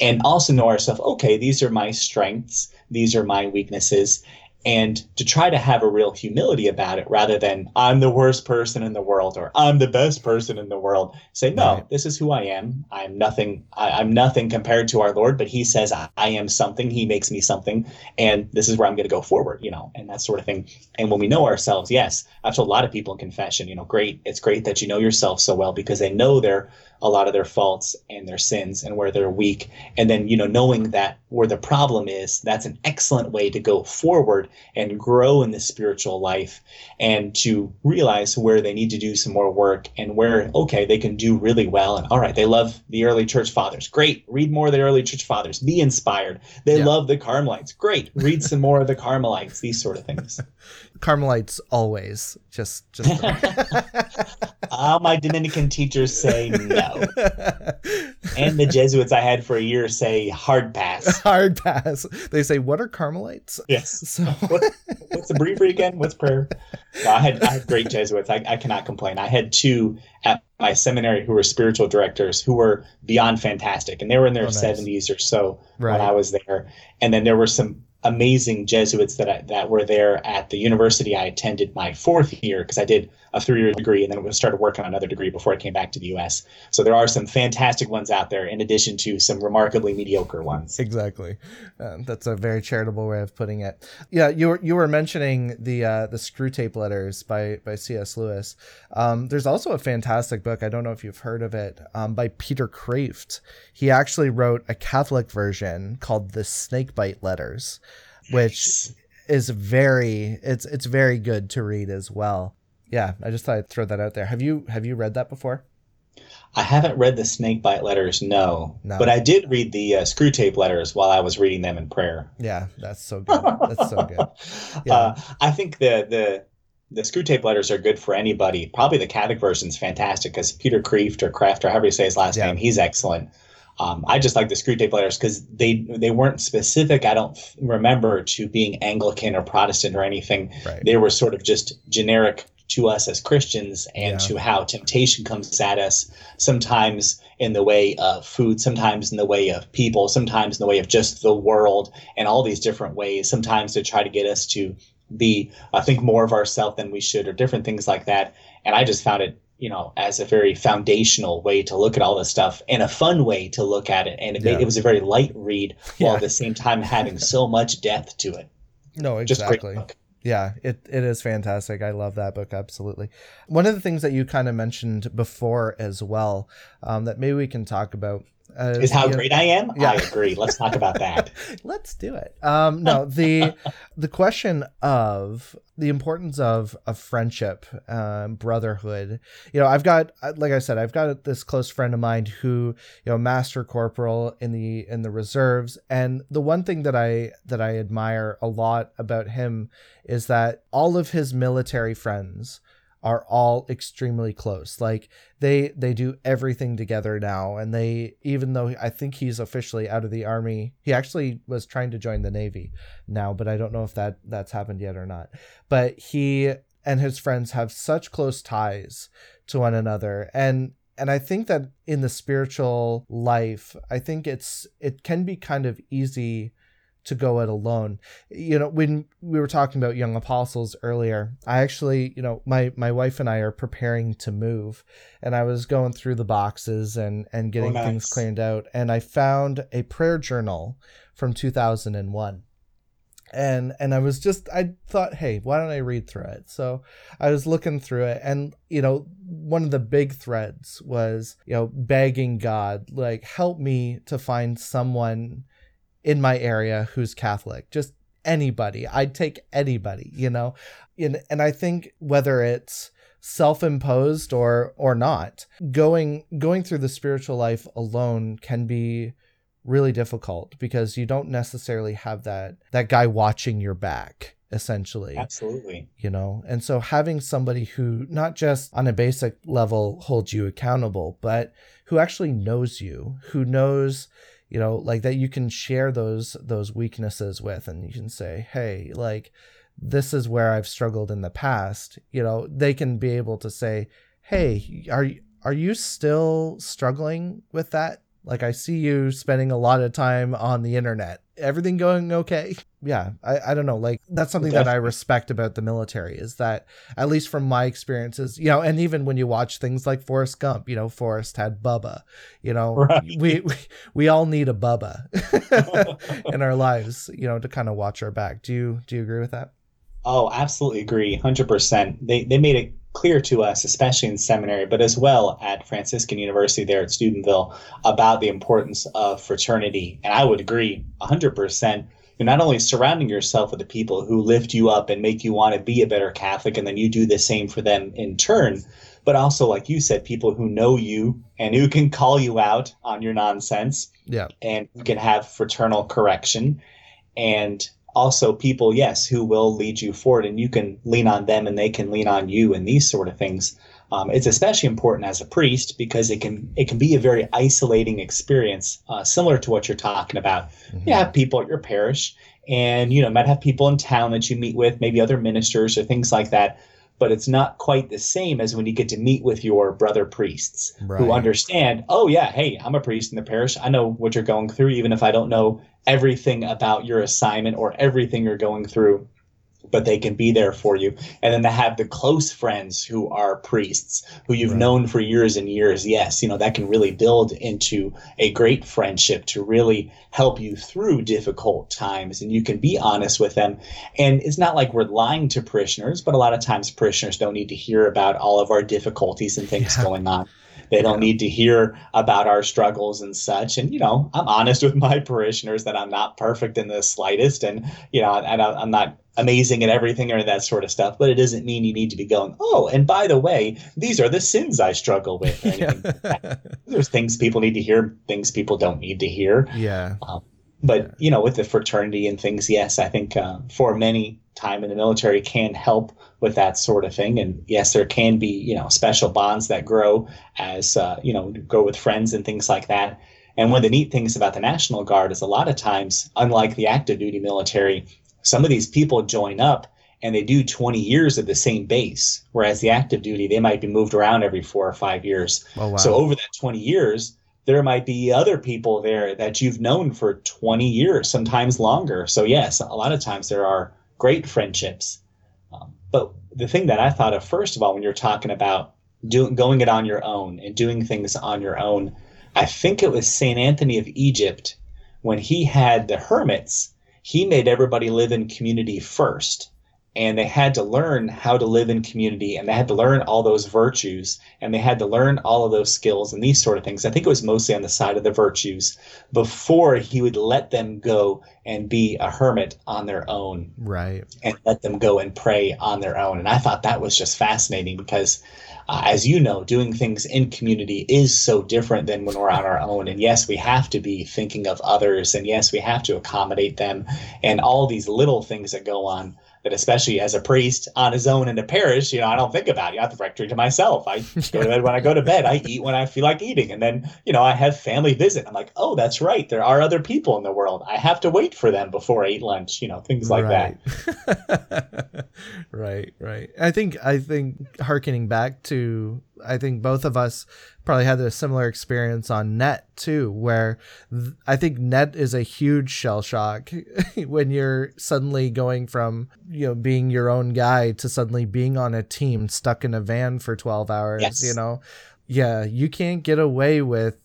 And also know ourselves, okay, these are my strengths. These are my weaknesses and to try to have a real humility about it rather than I'm the worst person in the world or I'm the best person in the world. Say, no, right. this is who I am. I'm nothing. I, am nothing compared to our Lord, but He says I, I, am something. He makes me something, and this is where I'm going to go forward. You know, and that sort of thing. And when we know ourselves, yes, I've told a lot of people in confession, you know, great. It's great that you know yourself so well because they know their a lot of their faults and their sins and where they're weak. And then, you know, knowing that where the problem is, that's an excellent way to go forward and grow in the spiritual life and to realize where they need to do some more work and where, okay, they can do really well. And all right, they love the early church fathers. Great. Read more of the early church fathers. Be inspired. They yeah. love the Carmelites. Great. Read some more of the Carmelites, these sort of things. Carmelites always just just all my Dominican teachers say no. and the Jesuits I had for a year say hard pass. Hard pass. They say, "What are Carmelites?" Yes. So what, what's the breviary again? What's prayer? No, I had I had great Jesuits. I, I cannot complain. I had two at my seminary who were spiritual directors who were beyond fantastic, and they were in their oh, nice. 70s or so right. when I was there. And then there were some amazing Jesuits that I, that were there at the university I attended my fourth year because I did a three year degree and then started working on another degree before I came back to the U.S. So there are some fantastic ones out there in addition to some remarkably mediocre ones. Exactly, uh, that's a very charitable way of putting it. Yeah, you were you were mentioning the uh, the Screwtape Letters by by C.S. Lewis. Um, there's also a fantastic book. I don't know if you've heard of it um, by Peter Kreeft. He actually wrote a Catholic version called the Snakebite Letters, which is very it's it's very good to read as well yeah, I just thought I'd throw that out there. Have you have you read that before? I haven't read the snakebite letters, no. no. But I did read the uh, Screwtape letters while I was reading them in prayer. Yeah, that's so good. That's so good. Yeah. Uh, I think the the the Screwtape letters are good for anybody. Probably the Catholic version is fantastic because Peter Kreeft or Kraft or however you say his last yeah. name, he's excellent. Um, I just like the Screwtape letters because they they weren't specific. I don't remember to being Anglican or Protestant or anything. Right. They were sort of just generic to us as Christians and yeah. to how temptation comes at us, sometimes in the way of food, sometimes in the way of people, sometimes in the way of just the world, and all these different ways, sometimes to try to get us to be, I think, more of ourselves than we should, or different things like that. And I just found it you know, as a very foundational way to look at all this stuff and a fun way to look at it. And it, yeah. it was a very light read yeah. while at the same time having so much depth to it. No, exactly. Yeah, it, it is fantastic. I love that book absolutely. One of the things that you kind of mentioned before as well, um, that maybe we can talk about uh, is how great know, I am. Yeah. I agree. Let's talk about that. Let's do it. Um, no, the the question of the importance of of friendship, um, brotherhood. You know, I've got like I said, I've got this close friend of mine who you know, master corporal in the in the reserves, and the one thing that I that I admire a lot about him is that all of his military friends are all extremely close. Like they they do everything together now and they even though I think he's officially out of the army, he actually was trying to join the navy now, but I don't know if that that's happened yet or not. But he and his friends have such close ties to one another and and I think that in the spiritual life, I think it's it can be kind of easy to go it alone. You know, when we were talking about young apostles earlier, I actually, you know, my my wife and I are preparing to move, and I was going through the boxes and and getting oh, nice. things cleaned out, and I found a prayer journal from 2001 and and I was just I thought, hey, why don't I read through it? So I was looking through it, and you know, one of the big threads was you know begging God, like help me to find someone in my area who's Catholic. Just anybody. I'd take anybody, you know. And and I think whether it's self-imposed or or not, going going through the spiritual life alone can be really difficult because you don't necessarily have that that guy watching your back essentially. Absolutely. You know, and so having somebody who not just on a basic level holds you accountable, but who actually knows you, who knows you know like that you can share those those weaknesses with and you can say hey like this is where i've struggled in the past you know they can be able to say hey are are you still struggling with that like I see you spending a lot of time on the internet. Everything going okay? Yeah, I, I don't know. Like that's something that I respect about the military is that at least from my experiences, you know, and even when you watch things like Forrest Gump, you know, Forrest had Bubba. You know, right. we, we we all need a Bubba in our lives, you know, to kind of watch our back. Do you do you agree with that? Oh, absolutely agree, hundred percent. They they made it clear to us, especially in seminary, but as well at Franciscan University there at Steubenville, about the importance of fraternity. And I would agree 100%. You're not only surrounding yourself with the people who lift you up and make you want to be a better Catholic, and then you do the same for them in turn, but also, like you said, people who know you and who can call you out on your nonsense. Yeah. And who can have fraternal correction. And also people, yes, who will lead you forward and you can lean on them and they can lean on you and these sort of things. Um, it's especially important as a priest because it can it can be a very isolating experience, uh, similar to what you're talking about. Mm-hmm. You have people at your parish, and you know might have people in town that you meet with, maybe other ministers or things like that but it's not quite the same as when you get to meet with your brother priests right. who understand, oh, yeah, hey, I'm a priest in the parish. I know what you're going through, even if I don't know everything about your assignment or everything you're going through but they can be there for you. And then to have the close friends who are priests who you've right. known for years and years. Yes, you know, that can really build into a great friendship to really help you through difficult times. And you can be honest with them. And it's not like we're lying to parishioners, but a lot of times parishioners don't need to hear about all of our difficulties and things yeah. going on. They don't need to hear about our struggles and such. And, you know, I'm honest with my parishioners that I'm not perfect in the slightest. And, you know, and I'm not amazing at everything or that sort of stuff, but it doesn't mean you need to be going, oh, and by the way, these are the sins I struggle with. yeah. There's things people need to hear, things people don't need to hear. Yeah. Um, but, yeah. you know, with the fraternity and things, yes, I think uh, for many, time in the military can help with that sort of thing. And yes, there can be, you know, special bonds that grow as, uh, you know, grow with friends and things like that. And one of the neat things about the National Guard is a lot of times, unlike the active duty military, some of these people join up and they do 20 years at the same base, whereas the active duty, they might be moved around every four or five years. Oh, wow. So over that 20 years, there might be other people there that you've known for 20 years, sometimes longer. So, yes, a lot of times there are great friendships. Um, but the thing that I thought of first of all, when you're talking about doing going it on your own and doing things on your own, I think it was Saint Anthony of Egypt when he had the hermits. He made everybody live in community first and they had to learn how to live in community and they had to learn all those virtues and they had to learn all of those skills and these sort of things. I think it was mostly on the side of the virtues before he would let them go and be a hermit on their own. Right. And let them go and pray on their own. And I thought that was just fascinating because uh, as you know, doing things in community is so different than when we're on our own. And yes, we have to be thinking of others, and yes, we have to accommodate them, and all these little things that go on that especially as a priest on his own in a parish, you know, I don't think about it. I have the rectory to myself. I go to bed when I go to bed. I eat when I feel like eating. And then, you know, I have family visit. I'm like, oh, that's right. There are other people in the world. I have to wait for them before I eat lunch, you know, things like right. that. right, right. I think I think harkening back to I think both of us probably had a similar experience on net too, where th- I think net is a huge shell shock when you're suddenly going from, you know, being your own guy to suddenly being on a team stuck in a van for 12 hours, yes. you know. Yeah, you can't get away with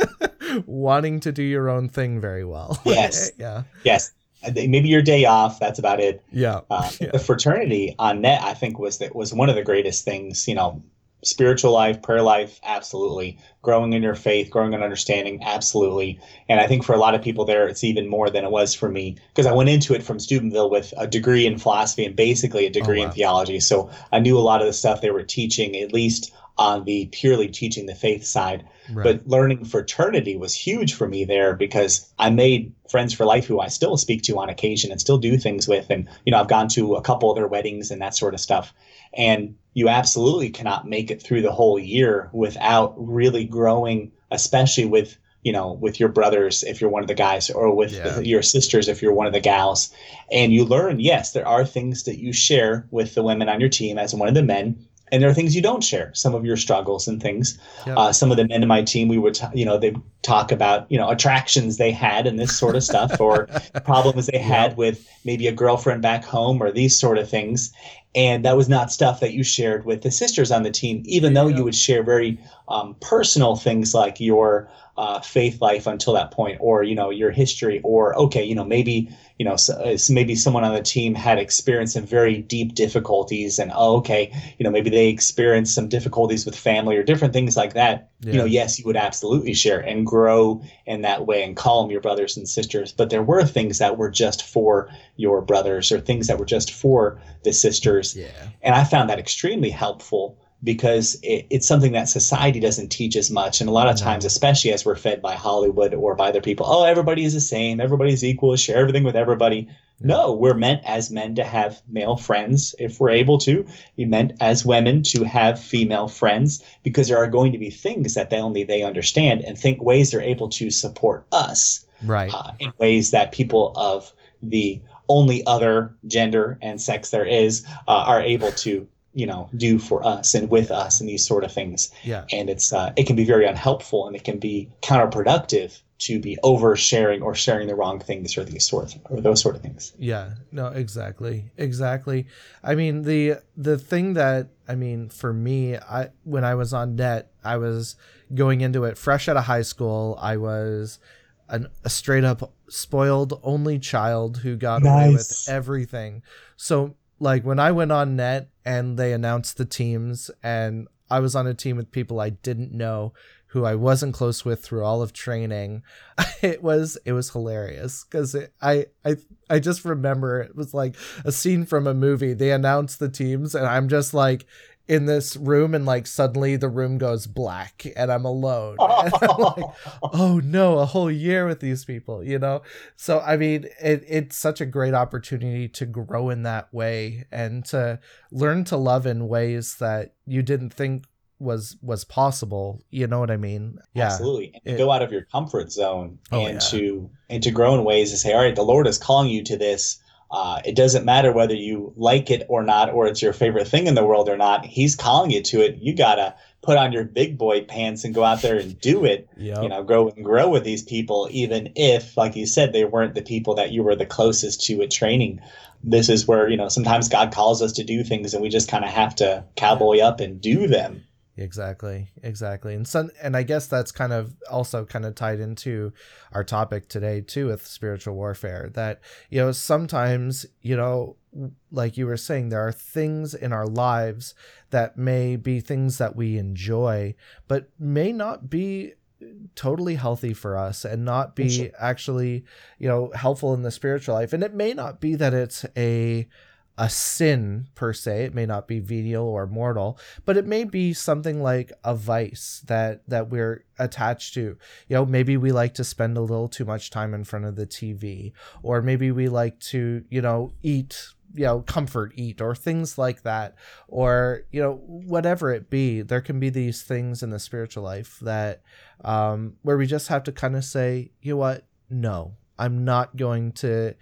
wanting to do your own thing very well. Yes. yeah. Yes maybe your day off that's about it yeah. Uh, yeah. the fraternity on net i think was that was one of the greatest things you know spiritual life, prayer life, absolutely. Growing in your faith, growing in understanding, absolutely. And I think for a lot of people there, it's even more than it was for me because I went into it from Steubenville with a degree in philosophy and basically a degree oh, wow. in theology. So I knew a lot of the stuff they were teaching, at least on the purely teaching the faith side. Right. But learning fraternity was huge for me there because I made friends for life who I still speak to on occasion and still do things with. And, you know, I've gone to a couple of their weddings and that sort of stuff. And you absolutely cannot make it through the whole year without really growing, especially with you know with your brothers if you're one of the guys or with yeah. your sisters if you're one of the gals and you learn yes there are things that you share with the women on your team as one of the men and there are things you don't share some of your struggles and things. Yep. uh, some of the men in my team we would t- you know they talk about you know attractions they had and this sort of stuff or problems they had with maybe a girlfriend back home or these sort of things and that was not stuff that you shared with the sisters on the team even though you would share very um, personal things like your uh, faith life until that point or you know your history or okay you know maybe you know so, maybe someone on the team had experienced some very deep difficulties and oh, okay you know maybe they experienced some difficulties with family or different things like that yeah. you know yes you would absolutely share and grow in that way and call them your brothers and sisters but there were things that were just for your brothers or things that were just for the sisters yeah. and i found that extremely helpful because it, it's something that society doesn't teach as much. And a lot of times, especially as we're fed by Hollywood or by other people, oh, everybody is the same, everybody's equal, share everything with everybody. No, we're meant as men to have male friends if we're able to. We're meant as women to have female friends because there are going to be things that they only they understand and think ways they're able to support us. Right. Uh, in ways that people of the only other gender and sex there is uh, are able to you know do for us and with us and these sort of things. Yeah. And it's uh, it can be very unhelpful and it can be counterproductive to be oversharing or sharing the wrong things or these sorts or those sort of things. Yeah. No exactly. Exactly. I mean the the thing that i mean for me i when i was on net i was going into it fresh out of high school. I was an, a straight up spoiled only child who got nice. away with everything. So like when I went on net and they announced the teams and I was on a team with people I didn't know who I wasn't close with through all of training. It was it was hilarious because I I I just remember it was like a scene from a movie. They announced the teams and I'm just like in this room and like suddenly the room goes black and I'm alone. And I'm like, oh no, a whole year with these people, you know? So I mean it it's such a great opportunity to grow in that way and to learn to love in ways that you didn't think was was possible. You know what I mean? Yeah. Absolutely. And it, go out of your comfort zone oh, and yeah. to and to grow in ways to say, all right, the Lord is calling you to this uh, it doesn't matter whether you like it or not, or it's your favorite thing in the world or not. He's calling you to it. You gotta put on your big boy pants and go out there and do it. Yep. You know, grow and grow with these people, even if, like you said, they weren't the people that you were the closest to at training. This is where you know sometimes God calls us to do things, and we just kind of have to cowboy up and do them. Exactly, exactly, and some, and I guess that's kind of also kind of tied into our topic today too with spiritual warfare. That you know sometimes you know, like you were saying, there are things in our lives that may be things that we enjoy, but may not be totally healthy for us and not be actually you know helpful in the spiritual life, and it may not be that it's a a sin per se. It may not be venial or mortal but it may be something like a vice that that we're attached to. You know maybe we like to spend a little too much time in front of the tv or maybe we like to you know eat you know comfort eat or things like that. Or you know whatever it be there can be these things in the spiritual life that um where we just have to kind of say you know what? No. I'm not going to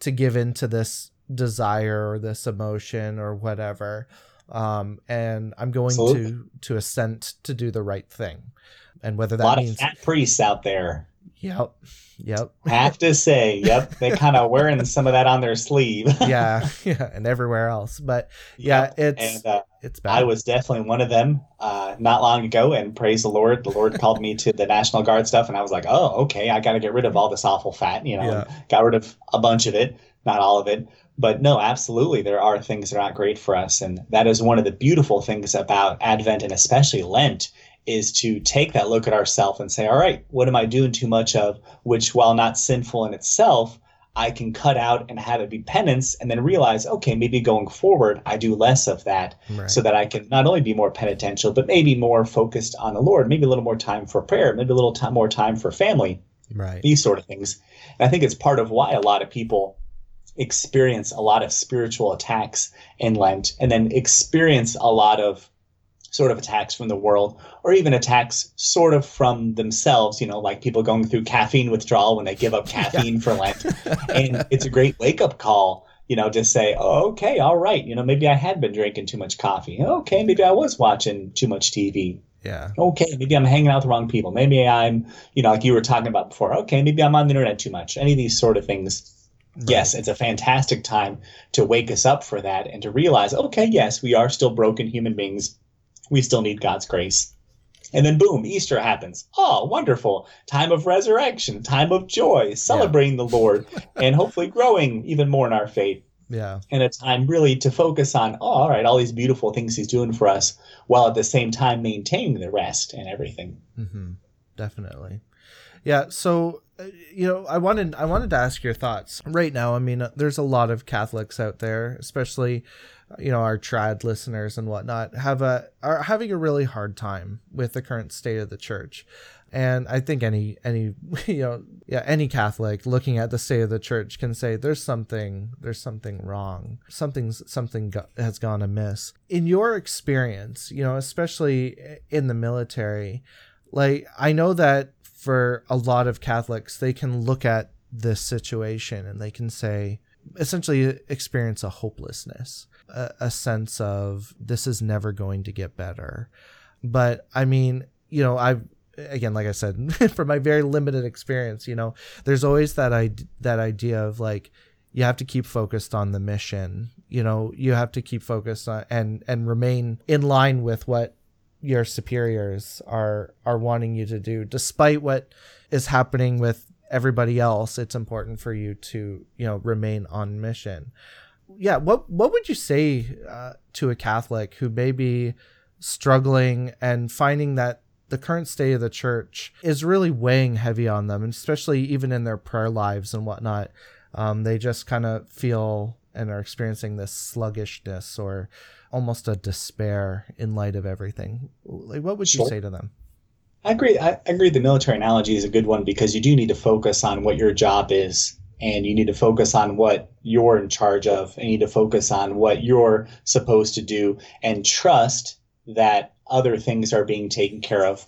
to give in to this desire or this emotion or whatever um, and i'm going Absolutely. to to assent to do the right thing and whether that a lot means of fat priests out there yep yep have to say yep they kind of wearing some of that on their sleeve yeah yeah and everywhere else but yeah yep. it's and, uh, it's bad. i was definitely one of them uh, not long ago and praise the lord the lord called me to the national guard stuff and i was like oh okay i got to get rid of all this awful fat you know yeah. got rid of a bunch of it not all of it but no, absolutely, there are things that are not great for us, and that is one of the beautiful things about Advent and especially Lent is to take that look at ourselves and say, all right, what am I doing too much of? Which, while not sinful in itself, I can cut out and have it be penance, and then realize, okay, maybe going forward, I do less of that, right. so that I can not only be more penitential, but maybe more focused on the Lord, maybe a little more time for prayer, maybe a little time, more time for family, right? These sort of things. And I think it's part of why a lot of people experience a lot of spiritual attacks in Lent and then experience a lot of sort of attacks from the world or even attacks sort of from themselves, you know, like people going through caffeine withdrawal when they give up caffeine yeah. for Lent. and it's a great wake up call, you know, to say, oh, okay, all right, you know, maybe I had been drinking too much coffee. Okay, maybe I was watching too much TV. Yeah. Okay, maybe I'm hanging out with the wrong people. Maybe I'm, you know, like you were talking about before. Okay, maybe I'm on the internet too much. Any of these sort of things yes, it's a fantastic time to wake us up for that and to realize, okay, yes, we are still broken human beings. We still need God's grace. And then boom, Easter happens. Oh, wonderful. Time of resurrection, time of joy, celebrating yeah. the Lord, and hopefully growing even more in our faith. Yeah. And a time really to focus on, oh, all right, all these beautiful things he's doing for us, while at the same time maintaining the rest and everything. Mm-hmm. Definitely. Yeah. So, you know, I wanted I wanted to ask your thoughts. Right now. I mean, uh, there's a lot of Catholics out there, especially you know our trad listeners and whatnot have a are having a really hard time with the current state of the church. And i think any any you know yeah any catholic looking at the state of the church can say there's something there's something wrong. Something's something go- has gone amiss. In your experience you know especially in the military like i know that for a lot of catholics they can look at this situation and they can say essentially experience a hopelessness a, a sense of this is never going to get better. But I mean, you know, I've again, like I said, from my very limited experience, you know, there's always that I that idea of like you have to keep focused on the mission. You know, you have to keep focused on and and remain in line with what your superiors are are wanting you to do, despite what is happening with everybody else. It's important for you to you know remain on mission yeah, what what would you say uh, to a Catholic who may be struggling and finding that the current state of the church is really weighing heavy on them, and especially even in their prayer lives and whatnot? Um, they just kind of feel and are experiencing this sluggishness or almost a despair in light of everything. Like, what would sure. you say to them? I agree. I agree. The military analogy is a good one because you do need to focus on what your job is and you need to focus on what you're in charge of and you need to focus on what you're supposed to do and trust that other things are being taken care of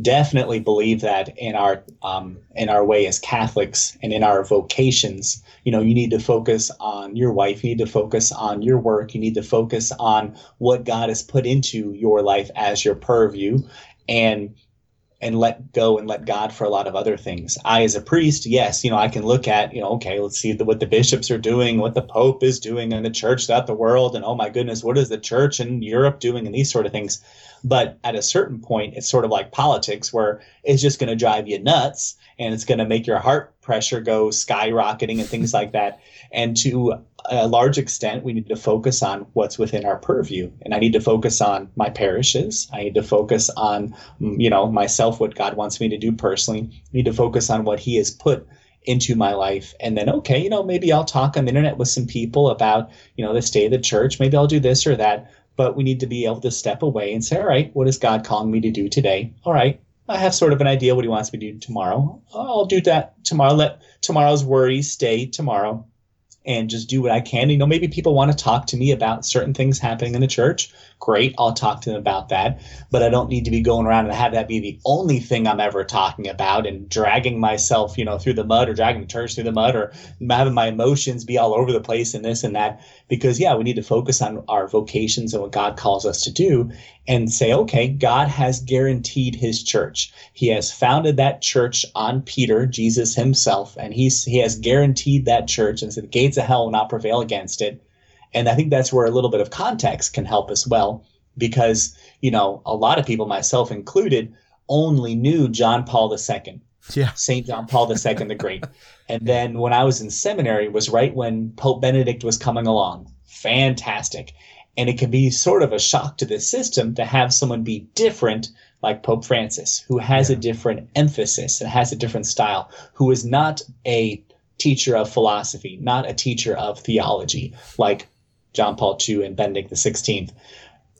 definitely believe that in our um, in our way as Catholics and in our vocations, you know, you need to focus on your wife, you need to focus on your work, you need to focus on what God has put into your life as your purview, and and let go and let God for a lot of other things. I, as a priest, yes, you know, I can look at, you know, okay, let's see the, what the bishops are doing, what the Pope is doing, and the church throughout the world, and oh my goodness, what is the church in Europe doing, and these sort of things. But at a certain point, it's sort of like politics, where it's just going to drive you nuts, and it's going to make your heart pressure go skyrocketing and things like that. And to a large extent, we need to focus on what's within our purview. And I need to focus on my parishes. I need to focus on, mm, you know, myself, what God wants me to do personally. I need to focus on what He has put into my life. And then, okay, you know, maybe I'll talk on the internet with some people about, you know, the state of the church. Maybe I'll do this or that. But we need to be able to step away and say, all right, what is God calling me to do today? All right, I have sort of an idea what He wants me to do tomorrow. I'll do that tomorrow. Let tomorrow's worries stay tomorrow and just do what I can. You know, maybe people want to talk to me about certain things happening in the church. Great, I'll talk to them about that. But I don't need to be going around and have that be the only thing I'm ever talking about and dragging myself, you know, through the mud or dragging the church through the mud or having my emotions be all over the place and this and that. Because yeah, we need to focus on our vocations and what God calls us to do and say, okay, God has guaranteed his church. He has founded that church on Peter, Jesus himself, and he's he has guaranteed that church and said the gates of hell will not prevail against it. And I think that's where a little bit of context can help as well, because, you know, a lot of people, myself included, only knew John Paul II. Yeah. St. John Paul II the Great. And then when I was in seminary was right when Pope Benedict was coming along. Fantastic. And it can be sort of a shock to the system to have someone be different, like Pope Francis, who has yeah. a different emphasis and has a different style, who is not a teacher of philosophy, not a teacher of theology, like John Paul II and Benedict XVI,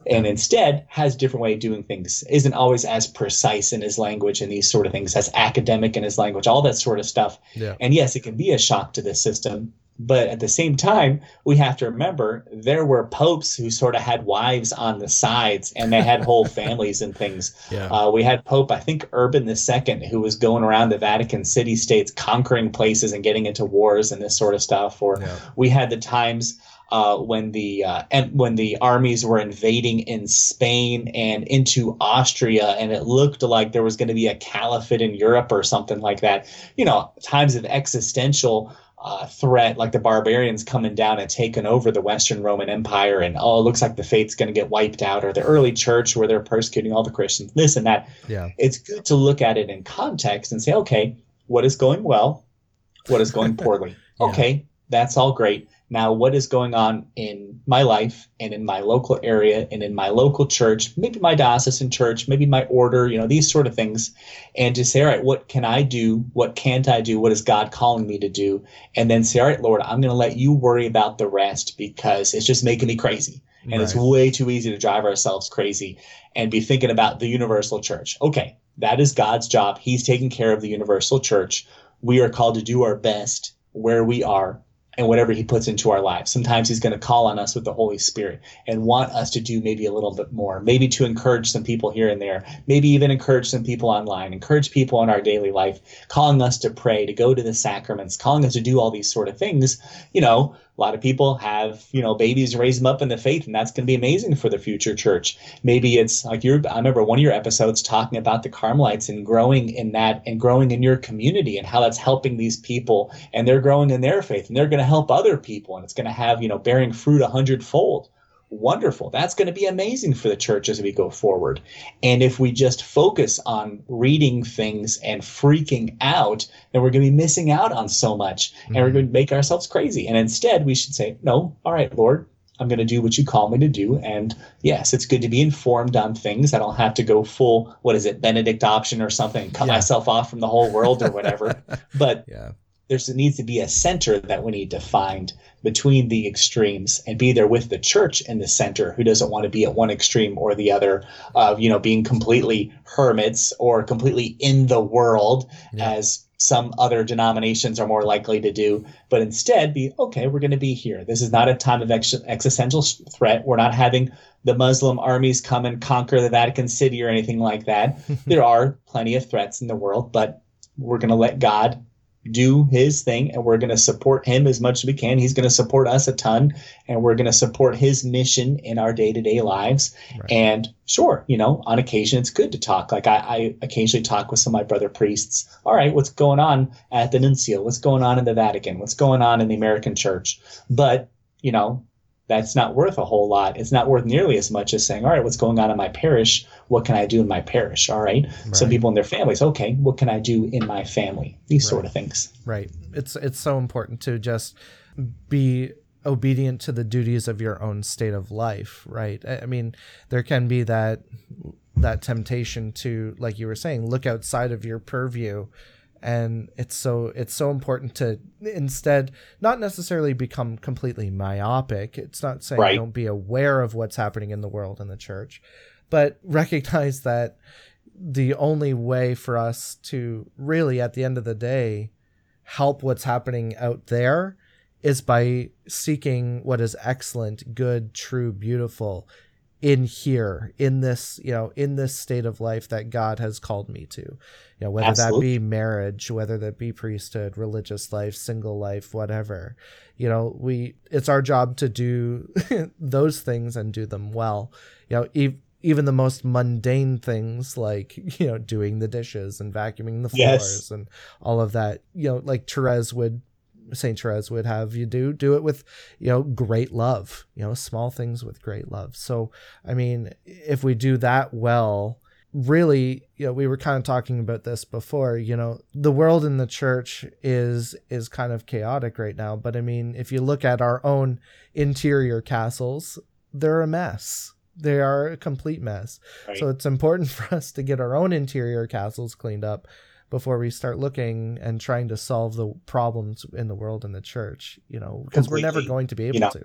and instead has different way of doing things, isn't always as precise in his language and these sort of things, as academic in his language, all that sort of stuff. Yeah. And yes, it can be a shock to the system, but at the same time, we have to remember there were popes who sort of had wives on the sides and they had whole families and things. Yeah. Uh, we had Pope, I think, Urban II, who was going around the Vatican city states, conquering places and getting into wars and this sort of stuff. Or yeah. we had the times uh, when the uh, when the armies were invading in Spain and into Austria, and it looked like there was going to be a caliphate in Europe or something like that. You know, times of existential uh, threat like the barbarians coming down and taking over the Western Roman Empire, and oh, it looks like the faith's going to get wiped out, or the early church where they're persecuting all the Christians, this and that. Yeah. It's good to look at it in context and say, okay, what is going well? What is going poorly? Yeah. Okay, that's all great. Now, what is going on in my life and in my local area and in my local church, maybe my diocesan church, maybe my order, you know, these sort of things, and to say, all right, what can I do? What can't I do? What is God calling me to do? And then say, all right, Lord, I'm going to let you worry about the rest because it's just making me crazy. And right. it's way too easy to drive ourselves crazy and be thinking about the universal church. Okay, that is God's job. He's taking care of the universal church. We are called to do our best where we are and whatever he puts into our lives. Sometimes he's going to call on us with the Holy Spirit and want us to do maybe a little bit more, maybe to encourage some people here and there, maybe even encourage some people online, encourage people in our daily life, calling us to pray, to go to the sacraments, calling us to do all these sort of things. You know, a lot of people have, you know, babies raise them up in the faith, and that's going to be amazing for the future church. Maybe it's like you're. I remember one of your episodes talking about the Carmelites and growing in that and growing in your community and how that's helping these people and they're growing in their faith and they're going to help other people and it's going to have, you know, bearing fruit a hundredfold wonderful. That's going to be amazing for the church as we go forward. And if we just focus on reading things and freaking out, then we're going to be missing out on so much mm-hmm. and we're going to make ourselves crazy. And instead, we should say, no, all right, Lord, I'm going to do what you call me to do. And yes, it's good to be informed on things. I don't have to go full, what is it, Benedict option or something, cut yeah. myself off from the whole world or whatever. but yeah there needs to be a center that we need to find between the extremes and be there with the church in the center who doesn't want to be at one extreme or the other of you know being completely hermits or completely in the world yeah. as some other denominations are more likely to do. But instead be okay we're going to be here. This is not a time of ex- existential threat. We're not having the muslim armies come and conquer the vatican city or anything like that. There are plenty of threats in the world but we're going to let god do his thing and we're going to support him as much as we can. He's going to support us a ton and we're going to support his mission in our day to day lives. Right. And sure, you know, on occasion it's good to talk. Like I, I, occasionally talk with some of my brother priests. All right, what's going on at the nuncio? What's going on in the Vatican? What's going on in the American church? But, you know, that's not worth a whole lot. It's not worth nearly as much as saying, all right, what's going on in my parish? What can I do in my parish? All right. right. Some people in their families, okay, what can I do in my family? These right. sort of things. Right. It's it's so important to just be obedient to the duties of your own state of life, right? I mean, there can be that that temptation to like you were saying, look outside of your purview and it's so it's so important to instead not necessarily become completely myopic it's not saying right. don't be aware of what's happening in the world and the church but recognize that the only way for us to really at the end of the day help what's happening out there is by seeking what is excellent good true beautiful in here in this you know in this state of life that god has called me to you know whether Absolutely. that be marriage whether that be priesthood religious life single life whatever you know we it's our job to do those things and do them well you know e- even the most mundane things like you know doing the dishes and vacuuming the floors yes. and all of that you know like Therese would Saint Therese would have you do do it with you know great love you know small things with great love. So I mean if we do that well really you know we were kind of talking about this before you know the world in the church is is kind of chaotic right now. But I mean if you look at our own interior castles they're a mess. They are a complete mess. Right. so it's important for us to get our own interior castles cleaned up before we start looking and trying to solve the problems in the world and the church you know because we're never going to be able you know, to.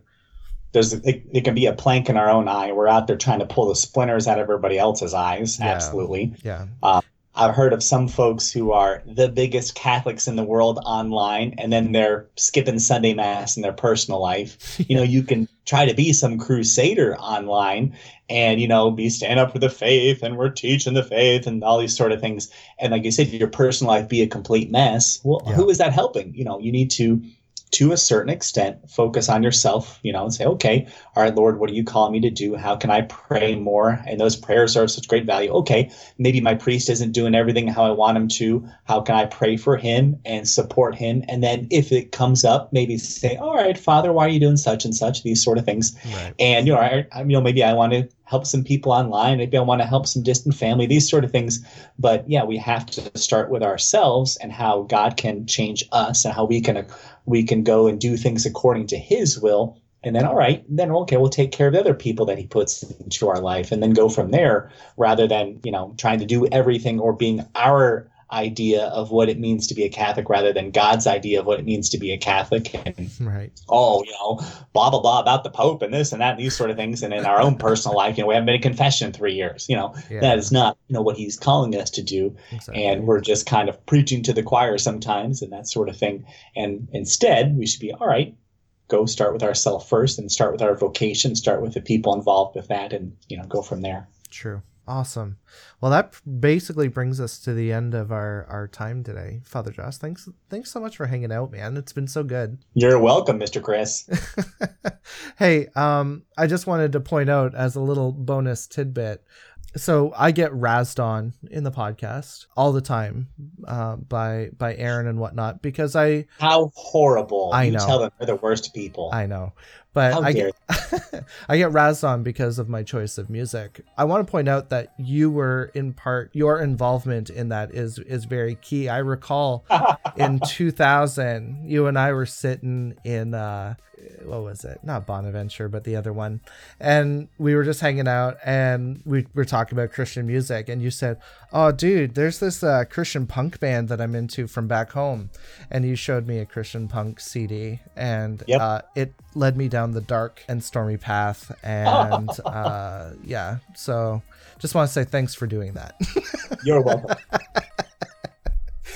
there's it, it, can be a plank in our own eye. We're out there trying to pull the splinters out of everybody else's eyes. Yeah. absolutely. Yeah. Um, I've heard of some folks who are the biggest Catholics in the world online, and then they're skipping Sunday Mass in their personal life. You know, you can try to be some crusader online and, you know, be stand up for the faith and we're teaching the faith and all these sort of things. And like you said, your personal life be a complete mess. Well, yeah. who is that helping? You know, you need to to a certain extent, focus on yourself, you know, and say, okay, all right, Lord, what are you calling me to do? How can I pray more? And those prayers are of such great value. Okay, maybe my priest isn't doing everything how I want him to. How can I pray for him and support him? And then if it comes up, maybe say, all right, Father, why are you doing such and such? These sort of things. Right. And, you know, I, I, you know, maybe I want to help some people online. Maybe I want to help some distant family, these sort of things. But yeah, we have to start with ourselves and how God can change us and how we can we can go and do things according to His will. And then, all right, then okay, we'll take care of the other people that He puts into our life, and then go from there, rather than you know trying to do everything or being our idea of what it means to be a Catholic rather than God's idea of what it means to be a Catholic. And, right. Oh, you know, blah, blah, blah about the Pope and this and that and these sort of things. And in our own personal life, you know, we haven't been in confession in three years. You know, yeah. that is not, you know, what he's calling us to do. Exactly. And we're just kind of preaching to the choir sometimes and that sort of thing. And instead, we should be, all right, go start with ourselves first and start with our vocation, start with the people involved with that and, you know, go from there. True. Awesome. Well, that basically brings us to the end of our our time today, Father Josh. Thanks, thanks so much for hanging out, man. It's been so good. You're welcome, Mr. Chris. hey, um, I just wanted to point out as a little bonus tidbit so I get razzed on in the podcast all the time uh, by by Aaron and whatnot because I how horrible I you know tell them they're the worst people. I know, but how I get I get razzed on because of my choice of music. I want to point out that you were in part your involvement in that is is very key. I recall in 2000 you and I were sitting in uh, what was it? Not Bonaventure, but the other one. And we were just hanging out and we were talking about Christian music. And you said, Oh, dude, there's this uh, Christian punk band that I'm into from back home. And you showed me a Christian punk CD. And yep. uh, it led me down the dark and stormy path. And uh, yeah, so just want to say thanks for doing that. You're welcome.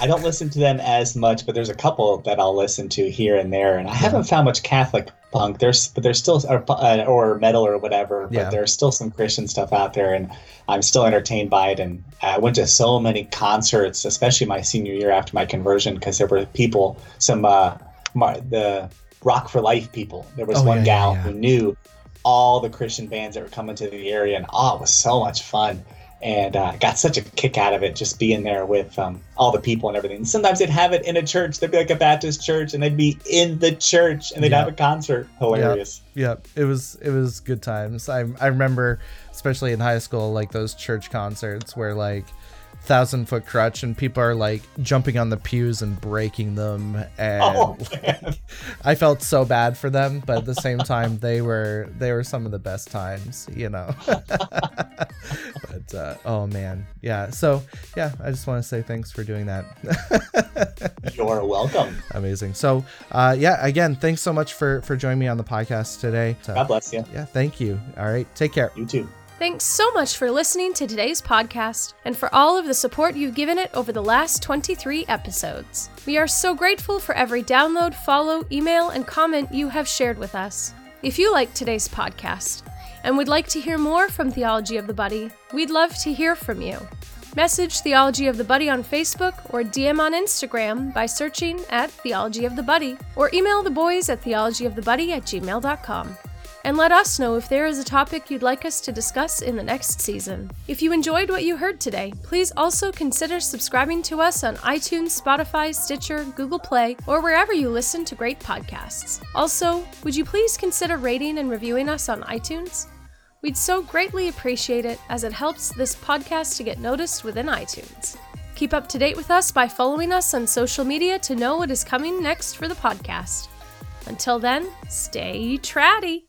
I don't listen to them as much, but there's a couple that I'll listen to here and there, and I haven't found much Catholic punk. There's, but there's still or, uh, or metal or whatever. But yeah. there's still some Christian stuff out there, and I'm still entertained by it. And I went to so many concerts, especially my senior year after my conversion, because there were people, some uh, my, the Rock for Life people. There was oh, one yeah, gal yeah, who knew all the Christian bands that were coming to the area, and oh, it was so much fun and uh, got such a kick out of it just being there with um, all the people and everything. And sometimes they'd have it in a church. They'd be like a Baptist church, and they'd be in the church, and they'd have a concert. Hilarious. Yeah, it was it was good times. I I remember, especially in high school, like those church concerts where like Thousand Foot Krutch and people are like jumping on the pews and breaking them and oh, like, i felt so bad for them but at the same time they were they were some of the best times you know? But uh, oh man. Yeah so yeah i just want to say thanks for doing that. You're welcome. Amazing. So uh, yeah again thanks so much for for joining me on the podcast today. So, god bless you yeah thank you. All right take care. You too Thanks so much for listening to today's podcast and for all of the support you've given it over the last 23 episodes. We are so grateful for every download, follow, email, and comment you have shared with us. If you liked today's podcast and would like to hear more from Theology of the Buddy, we'd love to hear from you. Message Theology of the Buddy on Facebook or DM on Instagram by searching at Theology of the Buddy or email the boys at theologyofthebuddy at gmail.com and let us know if there is a topic you'd like us to discuss in the next season. If you enjoyed what you heard today, please also consider subscribing to us on iTunes, Spotify, Stitcher, Google Play, or wherever you listen to great podcasts. Also, would you please consider rating and reviewing us on iTunes? We'd so greatly appreciate it as it helps this podcast to get noticed within iTunes. Keep up to date with us by following us on social media to know what is coming next for the podcast. Until then, stay tratty.